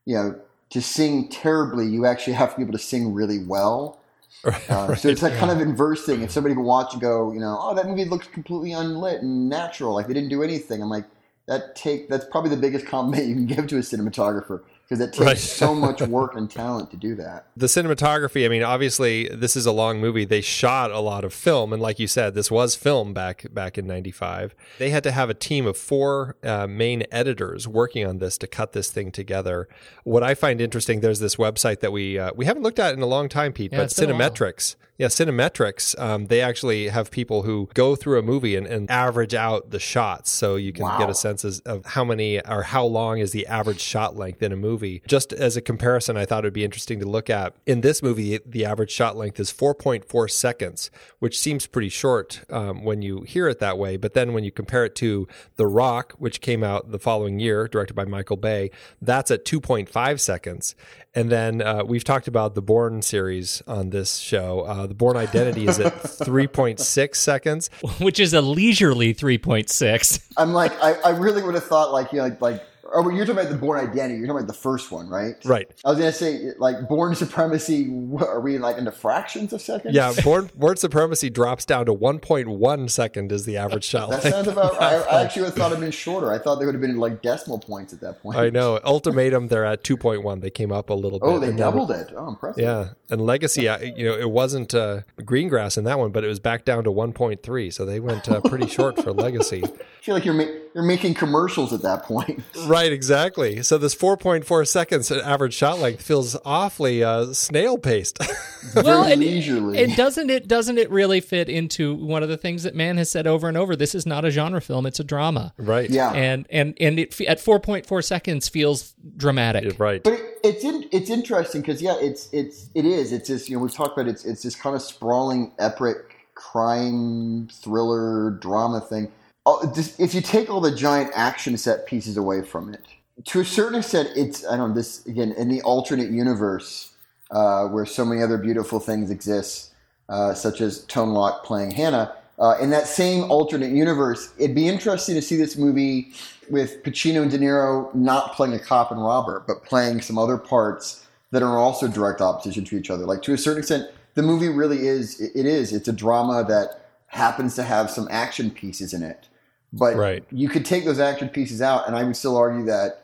you know to sing terribly, you actually have to be able to sing really well. Uh, right, so it's like yeah. kind of inverse thing. If somebody can watch and go, you know, oh, that movie looks completely unlit and natural, like they didn't do anything. I'm like, that take that's probably the biggest compliment you can give to a cinematographer because it takes right. so much work and talent to do that. The cinematography, I mean, obviously this is a long movie. They shot a lot of film, and like you said, this was film back back in '95. They had to have a team of four uh, main editors working on this to cut this thing together. What I find interesting, there's this website that we uh, we haven't looked at in a long time, Pete, yeah, but Cinemetrics. Yeah, Cinemetrics. Um, they actually have people who go through a movie and, and average out the shots, so you can wow. get a sense of how many or how long is the average shot length in a movie. Just as a comparison, I thought it would be interesting to look at. In this movie, the average shot length is 4.4 seconds, which seems pretty short um, when you hear it that way. But then when you compare it to The Rock, which came out the following year, directed by Michael Bay, that's at 2.5 seconds. And then uh, we've talked about the Bourne series on this show. Uh, the Bourne Identity is at 3.6 seconds, which is a leisurely 3.6. I'm like, I, I really would have thought like you know, like, like Oh, you're talking about the Bourne Identity. You're talking about the first one, right? Right. I was gonna say like Bourne Supremacy. Are we like into fractions of seconds? Yeah, Born Bourne Supremacy drops down to 1.1 second is the average shot. that sounds about. I, I, actually would have thought it'd been shorter. I thought they would have been like decimal points at that point. I know. Ultimatum, they're at 2.1. They came up a little oh, bit. Oh, they doubled it. Oh, impressive. Yeah, and Legacy, you know, it wasn't uh, Greengrass in that one, but it was back down to 1.3. So they went uh, pretty short for Legacy. I feel like you're ma- you're making commercials at that point. right, exactly. So this 4.4 seconds average shot length feels awfully uh, snail paced. well, and, and doesn't it doesn't it really fit into one of the things that Mann has said over and over? This is not a genre film; it's a drama. Right. Yeah. And and and it at 4.4 seconds feels dramatic. Right. But it, it's in, it's interesting because yeah, it's it's it is. It's just you know we've talked about it, it's it's this kind of sprawling epic crime thriller drama thing if you take all the giant action set pieces away from it, to a certain extent, it's I don't know this again in the alternate universe. uh, where so many other beautiful things exist, uh, such as Tone Lōc playing Hanna. Uh, in that same alternate universe, it'd be interesting to see this movie with Pacino and De Niro not playing a cop and robber, but playing some other parts that are also direct opposition to each other. Like to a certain extent, the movie really is. It is. It's a drama that happens to have some action pieces in it, but Right. you could take those action pieces out, and I would still argue that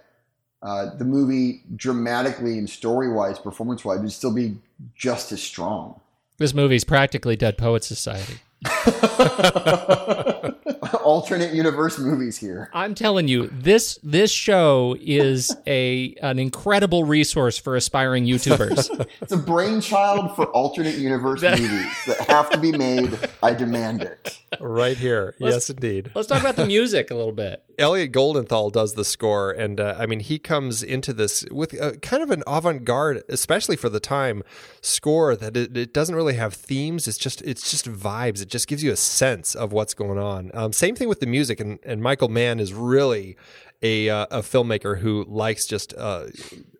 uh, the movie, dramatically and story wise, performance wise, would still be just as strong. This movie's practically Dead Poet Society. Alternate universe movies here. I'm telling you, this this show is a an incredible resource for aspiring YouTubers. It's a brainchild for alternate universe movies that have to be made. I demand it. Right here. yes, indeed. Let's talk about the music a little bit. Elliot Goldenthal does the score, and uh, I mean, he comes into this with uh kind of an avant-garde, especially for the time, score that it, it doesn't really have themes. It's just it's just vibes. It just gives you a sense of what's going on. Um, same thing with the music, and, and Michael Mann is really a uh, a filmmaker who likes just uh,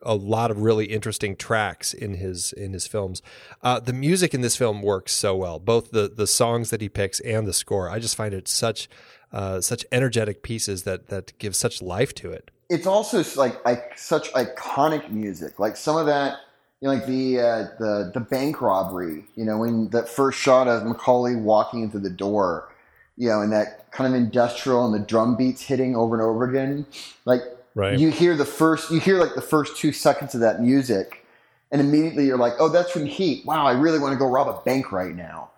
a lot of really interesting tracks in his in his films. Uh, the music in this film works so well, both the the songs that he picks and the score. I just find it such uh, such energetic pieces that that give such life to it. It's also like, like such iconic music. Like some of that, you know, like the uh, the the bank robbery. You know, when that first shot of McCauley walking into the door. You know, and that kind of industrial and the drum beats hitting over and over again. Like Right. you hear the first, you hear like the first two seconds of that music, and immediately you're like, oh, that's from Heat. Wow, I really want to go rob a bank right now.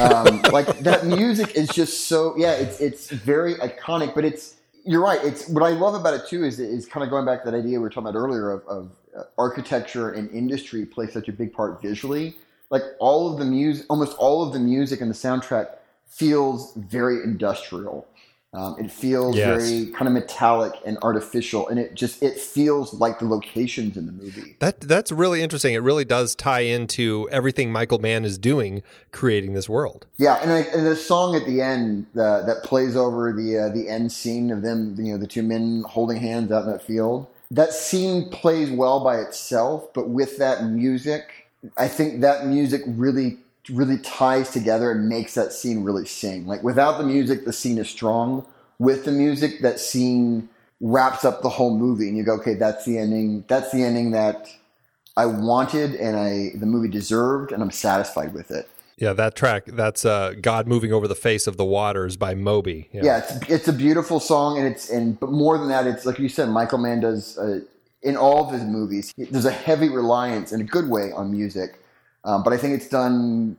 um, like that music is just so yeah, it's it's very iconic, but it's you're right. It's what I love about it too is is kind of going back to that idea we were talking about earlier of, of uh, architecture and industry play such a big part visually. Like all of the music, almost all of the music and the soundtrack feels very industrial. Um, it feels Yes. very kind of metallic and artificial, and it just it feels like the locations in the movie. That that's really interesting. It really does tie into everything Michael Mann is doing, creating this world. Yeah, and, I, and the song at the end uh, that plays over the uh, the end scene of them, you know, the two men holding hands out in that field. That scene plays well by itself, but with that music, I think that music really really ties together and makes that scene really sing. Like without the music, the scene is strong. With the music, that scene wraps up the whole movie, and you go, okay, that's the ending. That's the ending that I wanted, and I the movie deserved, and I'm satisfied with it. Yeah, that track. That's uh, God moving over the face of the waters by Moby. yeah, it's, it's a beautiful song, and it's and but more than that, it's like you said, Michael Mann does uh, in all of his movies. There's a heavy reliance in a good way on music, um, but I think it's done,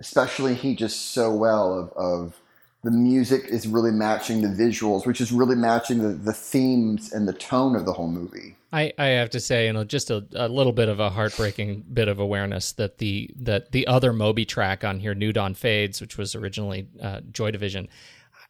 especially he just so well of, of the music is really matching the visuals, which is really matching the, the themes and the tone of the whole movie. I, I have to say, you know, just a, a little bit of a heartbreaking bit of awareness that the that the other Moby track on here, New Dawn Fades, which was originally uh, Joy Division,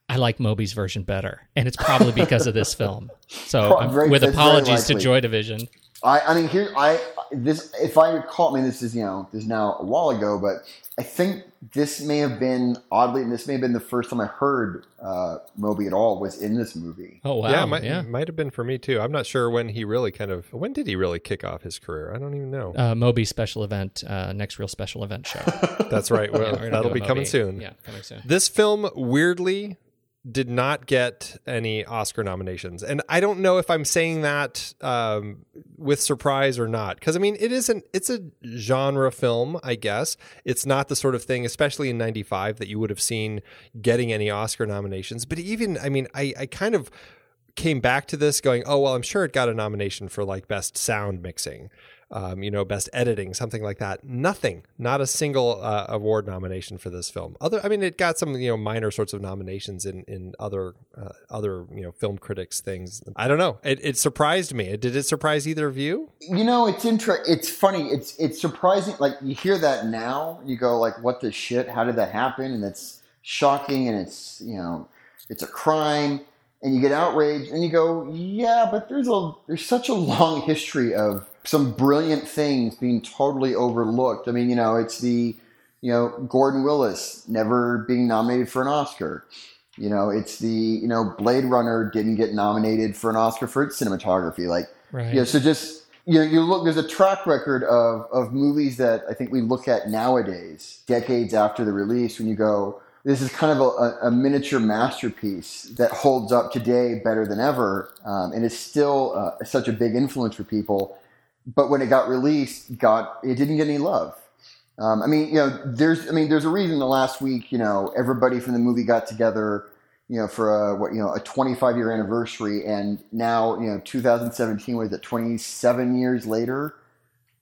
I like Moby's version better, and it's probably because of this film. So, Pro- um, very- with apologies to. Joy Division, I, I mean, here, I this if I recall, I mean, this is you know, this is now a while ago, but I think this may have been oddly, this may have been the first time I heard uh, Moby at all was in this movie. oh wow, yeah, yeah, might, might have been for me too. I'm not sure when he really kind of when did he really kick off his career. I don't even know. Uh, Moby special event, uh, next Reel special event show. That's right. Well, Yeah, that'll do a be coming soon. Yeah, coming soon. This film weirdly did not get any Oscar nominations, and I don't know if I'm saying that um, with surprise or not. Because I mean, it isn't. It's a genre film, I guess. It's not the sort of thing, especially in '95, that you would have seen getting any Oscar nominations. But even, I mean, I, I kind of came back to this going, oh well, I'm sure it got a nomination for like best sound mixing, um, you know, best editing, something like that. Nothing, not a single uh, award nomination for this film. Other, I mean, it got some you know minor sorts of nominations in in other uh, other you know film critics things. I don't know. It, it surprised me. Did it surprise either of you? You know, it's inter- It's funny. It's it's surprising. Like you hear that now, you go like, "What the shit? How did that happen?" And it's shocking, and it's you know, it's a crime, and you get outraged, and you go, "Yeah, but there's a there's such a long history of some brilliant things being totally overlooked." I mean, you know, it's the you know Gordon Willis never being nominated for an Oscar. You know, it's the you know Blade Runner didn't get nominated for an Oscar for its cinematography. Like, Right. yeah, so just you know, you look. There's a track record of of movies that I think we look at nowadays, decades after the release, when you go, "This is kind of a, a miniature masterpiece that holds up today better than ever," um, and is still uh, such a big influence for people. But when it got released, got it didn't get any love. Um, I mean, you know, there's, I mean, there's a reason. The last week, you know, everybody from the movie got together, you know, for a what, you know, a 25 year anniversary, and now, you know, 2017 was it 27 years later.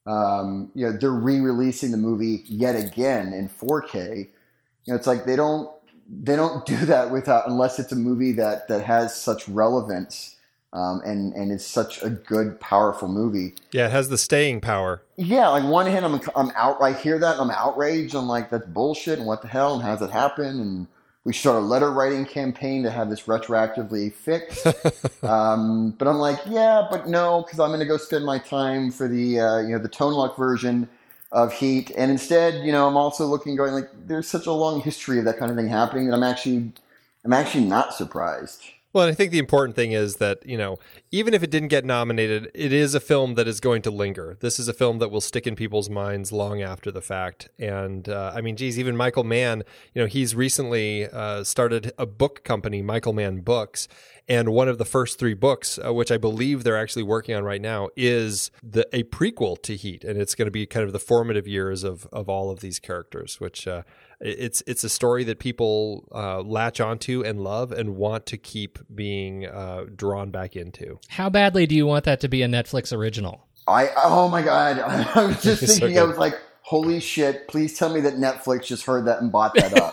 Um, you know, they're re-releasing the movie yet again in 4K. You know, it's like they don't they don't do that without unless it's a movie that that has such relevance um, and and is such a good, powerful movie. Yeah, it has the staying power. Yeah, like one hand, I'm I'm out. I hear that, and I'm outraged. I'm like, that's bullshit, and what the hell, and how's it happen? And we start a letter writing campaign to have this retroactively fixed. um, but I'm like, yeah, but no, because I'm going to go spend my time for the uh, you know the Tone Lōc version of Heat, and instead, you know, I'm also looking, going like, there's such a long history of that kind of thing happening that I'm actually I'm actually not surprised. Well, I think the important thing is that, you know, even if it didn't get nominated, it is a film that is going to linger. This is a film that will stick in people's minds long after the fact. And uh, I mean, geez, even Michael Mann, you know, he's recently uh, started a book company, Michael Mann Books. And one of the first three books, uh, which I believe they're actually working on right now, is the a prequel to Heat, and it's going to be kind of the formative years of of all of these characters, which uh, it's it's a story that people uh, latch onto and love and want to keep being uh, drawn back into. How badly do you want that to be a Netflix original? I oh my god! I was just It's so thinking. I was like, "Holy shit! Please tell me that Netflix just heard that and bought that up."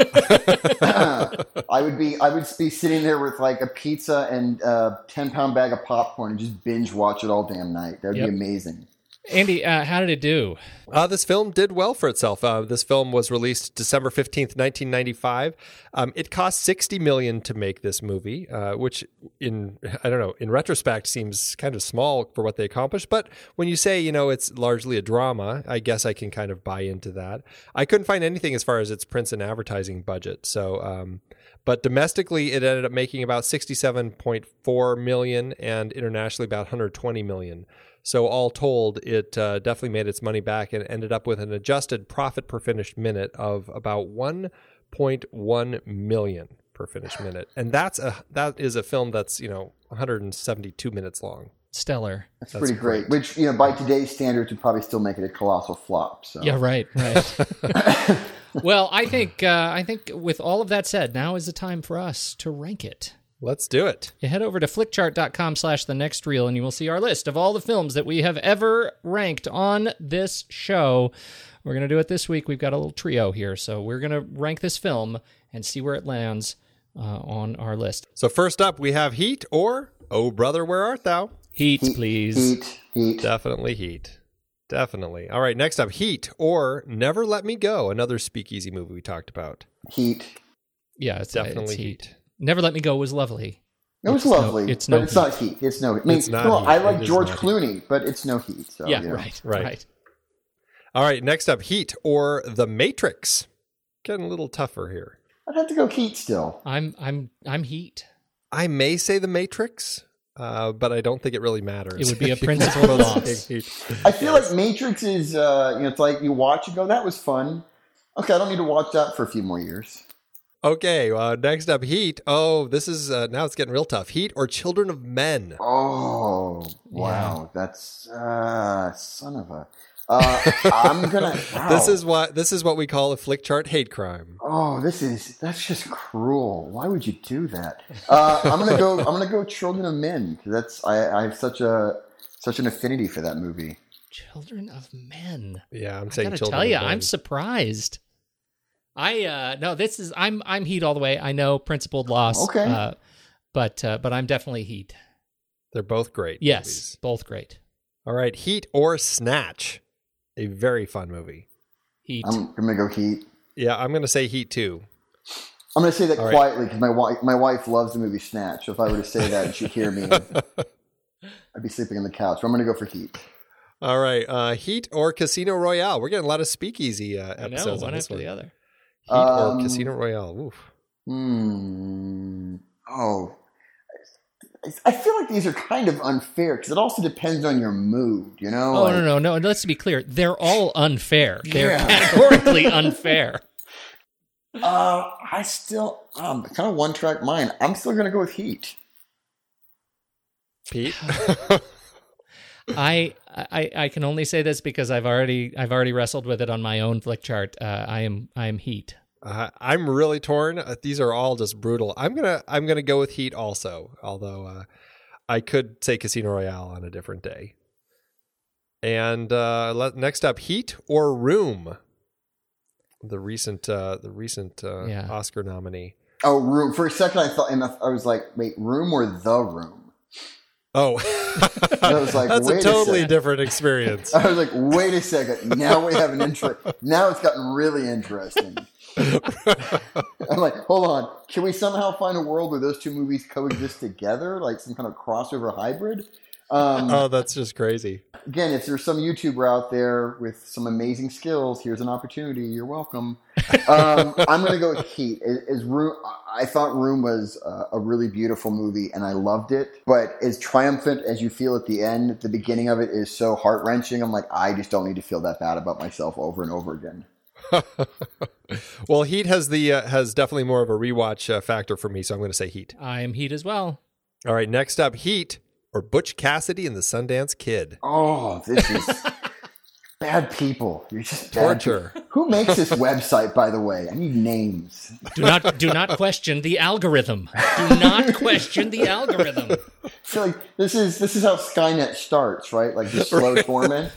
I would be I would be sitting there with like a pizza and a ten pound bag of popcorn and just binge watch it all damn night. That would Yep. be amazing. Andy, uh, how did it do? Uh, this film did well for itself. Uh, this film was released December 15th, 1995. Um, it cost 60 million to make this movie, uh, which in, I don't know, in retrospect seems kind of small for what they accomplished. But when you say, you know, it's largely a drama, I guess I can kind of buy into that. I couldn't find anything as far as its prints and advertising budget. So, um, but domestically, it ended up making about 67.4 million and internationally about 120 million. So all told, it uh, definitely made its money back and ended up with an adjusted profit per finished minute of about 1.1 million per finished minute, and that's a that is a film that's you know 172 minutes long. Stellar. That's, pretty great. Which you know, by today's standards, would probably still make it a colossal flop. So Yeah, right, right. well, I think uh, I think with all of that said, now is the time for us to rank it. Let's do it. You head over to flickchart.com slash the next reel and you will see our list of all the films that we have ever ranked on this show. We're going to do it this week. We've got a little trio here. So we're going to rank this film and see where it lands uh, on our list. So first up, we have Heat or Oh Brother, Where Art Thou? Heat, please. heat, heat. Definitely Heat. Definitely. All right, next up, Heat or Never Let Me Go, another speakeasy movie we talked about. Heat. Yeah, it's Definitely it's heat. Never Let Me Go was lovely. It was It's no- lovely, it's but no it's not heat. It's no. I mean, It's not well, heat. I like It is George not Clooney, but it's no heat. So, yeah, you know. right, Right. right. All right, next up, Heat or The Matrix. Getting a little tougher here. I'd have to go heat still. I'm I'm I'm heat. I may say The Matrix, uh, but I don't think it really matters. It would be a If you principled both loss. I feel like Matrix is, uh, you know, it's like you watch and go, that was fun. Okay, I don't need to watch that for a few more years. Okay, uh, next up, Heat. Oh, this is uh, now it's getting real tough. Heat or Children of Men. Oh, wow. That's, uh, son of a. Uh, I'm gonna. Wow. This is what this is what we call a flick chart hate crime. Oh, this is that's just cruel. Why would you do that? Uh, I'm gonna go. I'm gonna go Children of Men because that's I, I have such a such an affinity for that movie. Children of Men. Yeah, I'm I saying gotta Children tell you, of Men. I'm surprised. I uh no, this is I'm I'm heat all the way. I know principled loss. Okay. Uh, but uh, but I'm definitely heat. They're both great. Yes, movies. both great. All right, Heat or Snatch. A very fun movie. Heat. I'm gonna go Heat. Yeah, I'm going to say Heat too. I'm gonna say that All right. quietly because my wife my wife loves the movie Snatch. So if I were to say that and she'd hear me, I'd be sleeping on the couch. But I'm gonna go for Heat. All right, uh, Heat or Casino Royale. We're getting a lot of speakeasy uh, I know episodes one on this after one. the other. Heat Um, or Casino Royale. Oof. Hmm. Oh, I feel like these are kind of unfair because it also depends on your mood, you know. Oh Like, no, no, no! Let's be clear. They're all unfair. They're Yeah. categorically unfair. Uh, I still um kind of one track mind. I'm still gonna go with Heat. Pete. I, I I can only say this because I've already I've already wrestled with it on my own flick chart. Uh, I am I am Heat. Uh, I'm really torn. Uh, these are all just brutal. I'm gonna I'm gonna go with Heat also. Although uh, I could say Casino Royale on a different day. And uh, let, next up, Heat or Room, the recent uh, the recent uh, Yeah. Oscar nominee. Oh, room. For a second, I thought, and I I was like, wait, room or the room? Oh, I was like, that's a a totally second. different experience. I was like, wait a second. Now we have an intro. Now it's gotten really interesting. I'm like, hold on. Can we somehow find a world where those two movies coexist together, like some kind of crossover hybrid? Um, oh, that's just crazy. again, if there's some YouTuber out there with some amazing skills, here's an opportunity. You're welcome. Um, I'm going to go with Heat. Is, is Room? I thought Room was uh, a really beautiful movie, and I loved it. But as triumphant as you feel at the end, the beginning of it is so heart wrenching. I'm like, I just don't need to feel that bad about myself over and over again. well, Heat has the uh, has definitely more of a rewatch uh, factor for me, so I'm going to say Heat. I am Heat as well. All right, next up, Heat or Butch Cassidy and the Sundance Kid. Oh, this is bad people. You're just bad Torture. people. Who makes this website, by the way? I need names. Do not do not question the algorithm. Do not question the algorithm. So like this is this is how Skynet starts, right? Like the slow torment.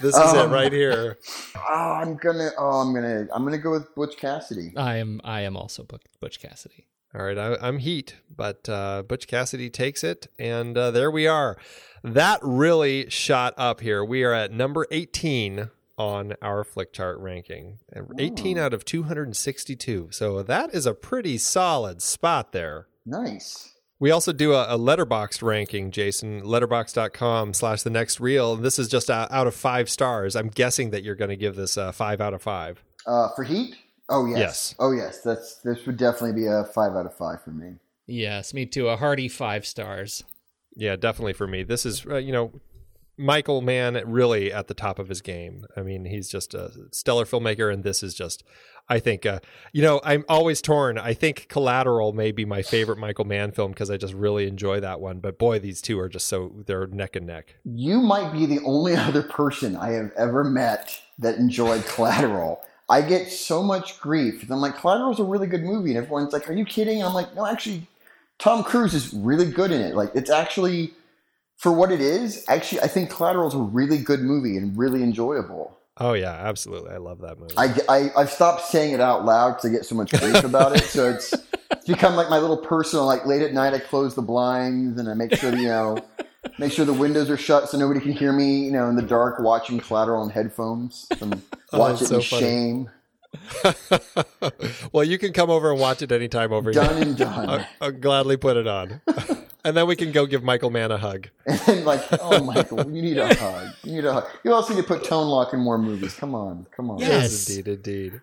This is it Um, right here. Oh, I'm gonna. Oh, I'm gonna. I'm gonna go with Butch Cassidy. I am I am also Butch, Butch Cassidy. All right, I, I'm Heat, but uh, Butch Cassidy takes it, and uh, there we are. That really shot up here. We are at number 18 on our Flickchart ranking, And 18 out of 262. So that is a pretty solid spot there. Nice. We also do a, a Letterboxd ranking, Jayson, letterboxd.com slash the next reel. This is just out, out of five stars. I'm guessing that you're going to give this a five out of five. Uh, for Heat. Oh yes. Yes. Oh yes. That's this would definitely be a five out of five for me. Yes, me too. A hearty five stars. Yeah, definitely for me. This is, uh, you know, Michael Mann really at the top of his game. I mean, he's just a stellar filmmaker, and this is just, I think, uh, you know, I'm always torn. I think Collateral may be my favorite Michael Mann film because I just really enjoy that one. But boy, these two are just so, they're neck and neck. You might be the only other person I have ever met that enjoyed Collateral. I get so much grief. I'm like, Collateral's a really good movie, and everyone's like, "Are you kidding?" And I'm like, "No, actually, Tom Cruise is really good in it. Like, it's actually for what it is. Actually, I think Collateral's a really good movie and really enjoyable." Oh, yeah, absolutely. I love that movie. I, I I've stopped saying it out loud because I get so much grief about it. So it's it's become like my little personal. Like late at night, I close the blinds and I make sure you know make sure the windows are shut so nobody can hear me. You know, in the dark, watching Collateral on headphones. And Oh, watch that's it in funny. shame. well, you can come over and watch it anytime over Done here. and done. I'll, I'll gladly put it on. and then we can go give Michael Mann a hug. And like, oh Michael, you need a hug. You need a hug. You also need to put Tone Lōc in more movies. Come on, come on. Yes. indeed, indeed.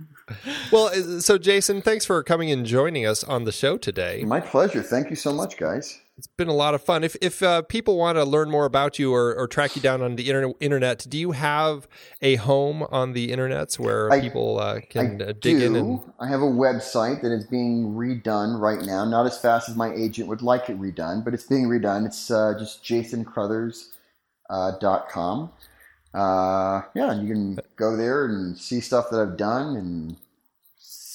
Well, uh, so Jayson, thanks for coming and joining us on the show today. My pleasure. Thank you so much, guys. It's been a lot of fun. If if uh, people want to learn more about you or, or track you down on the internet, internet, do you have a home on the internets where I- people uh, can uh, dig do. in and I have a website that is being redone right now. Not as fast as my agent would like it redone, but it's being redone. It's uh, just jaysoncrothers.com. Uh, dot com. uh, yeah, you can go there and see stuff that I've done and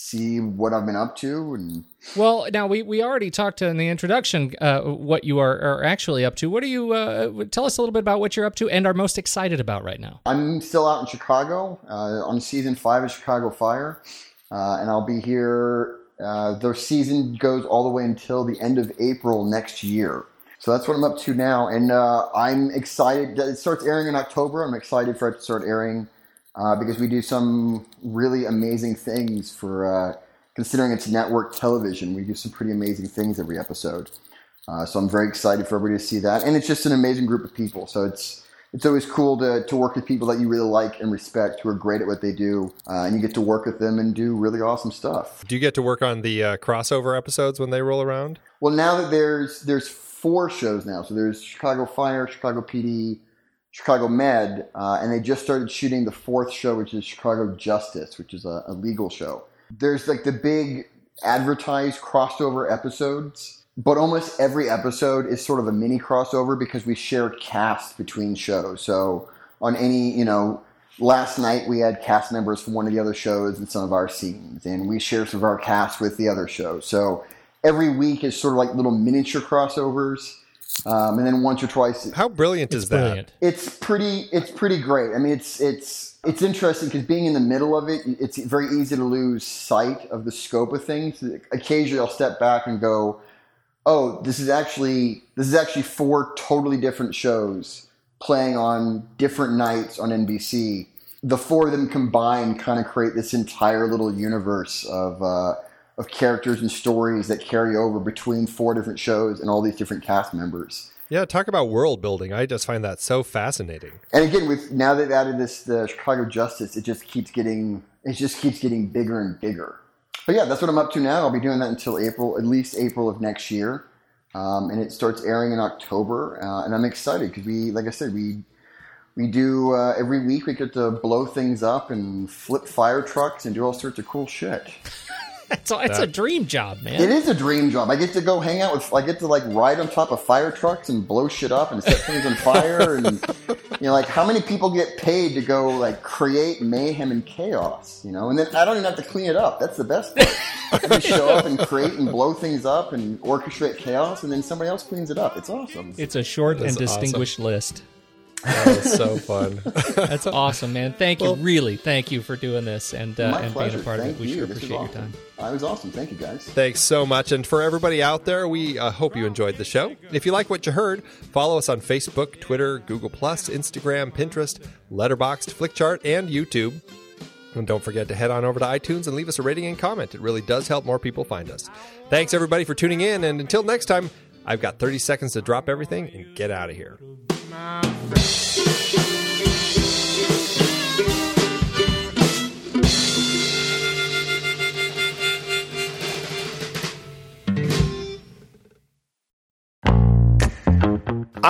see what I've been up to. And Well, now we, we already talked in the introduction uh, what you are, are actually up to. What are you? Uh, tell us a little bit about what you're up to and are most excited about right now. I'm still out in Chicago uh, on season five of Chicago Fire, uh, and I'll be here. Uh, the season goes all the way until the end of April next year. So that's what I'm up to now, and uh, I'm excited. that It starts airing in October. I'm excited for it to start airing uh, because we do some really amazing things for uh, considering it's network television. We do some pretty amazing things every episode. Uh, so I'm very excited for everybody to see that, and it's just an amazing group of people. So it's it's always cool to, to work with people that you really like and respect, who are great at what they do, uh, and you get to work with them and do really awesome stuff. do you get to work on the uh, crossover episodes when they roll around? Well, now that there's there's four shows now. So there's Chicago Fire, Chicago PD, Chicago Med, uh, and they just started shooting the fourth show, which is Chicago Justice, which is a, a legal show. There's like the big advertised crossover episodes, but almost every episode is sort of a mini crossover because we share cast between shows. So on any, you know, last night we had cast members from one of the other shows in some of our scenes, and we share some of our cast with the other shows. So every week is sort of like little miniature crossovers. Um, and then once or twice, How brilliant is that? Brilliant. it's pretty. It's pretty great. I mean, it's it's it's interesting because being in the middle of it, it's very easy to lose sight of the scope of things. Occasionally, I'll step back and go, "Oh, this is actually this is actually four totally different shows playing on different nights on NBC." The four of them combined kind of create this entire little universe of uh, of characters and stories that carry over between four different shows and all these different cast members. Yeah, talk about world building. I just find that so fascinating. And again, with now they've added this the Chicago Justice, it just keeps getting it just keeps getting bigger and bigger. But yeah, that's what I'm up to now. I'll be doing that until April, at least April of next year, um, and it starts airing in October. Uh, and I'm excited because we, like I said, we we do uh, every week. We get to blow things up and flip fire trucks and do all sorts of cool shit. It's a, it's a dream job, man. It is a dream job. I get to go hang out with. I get to like ride on top of fire trucks and blow shit up and set things on fire. And you know, like how many people get paid to go like create mayhem and chaos? You know, and then I don't even have to clean it up. That's the best part. I show up and create and blow things up and orchestrate chaos, and then somebody else cleans it up. It's awesome. It's a short and That's distinguished list. That was so fun. That's awesome, man. Thank you, really. Thank you for doing this and uh, and pleasure. being a part Thank of it. We you. sure This is appreciate your time. I was awesome. Thank you, guys. Thanks so much. And for everybody out there, we uh, hope you enjoyed the show. If you like what you heard, follow us on Facebook, Twitter, Google, Plus, Instagram, Pinterest, Letterboxd, Flickchart, and YouTube. And don't forget to head on over to iTunes and leave us a rating and comment. It really does help more people find us. Thanks, everybody, for tuning in. And until next time, I've got 30 seconds to drop everything and get out of here.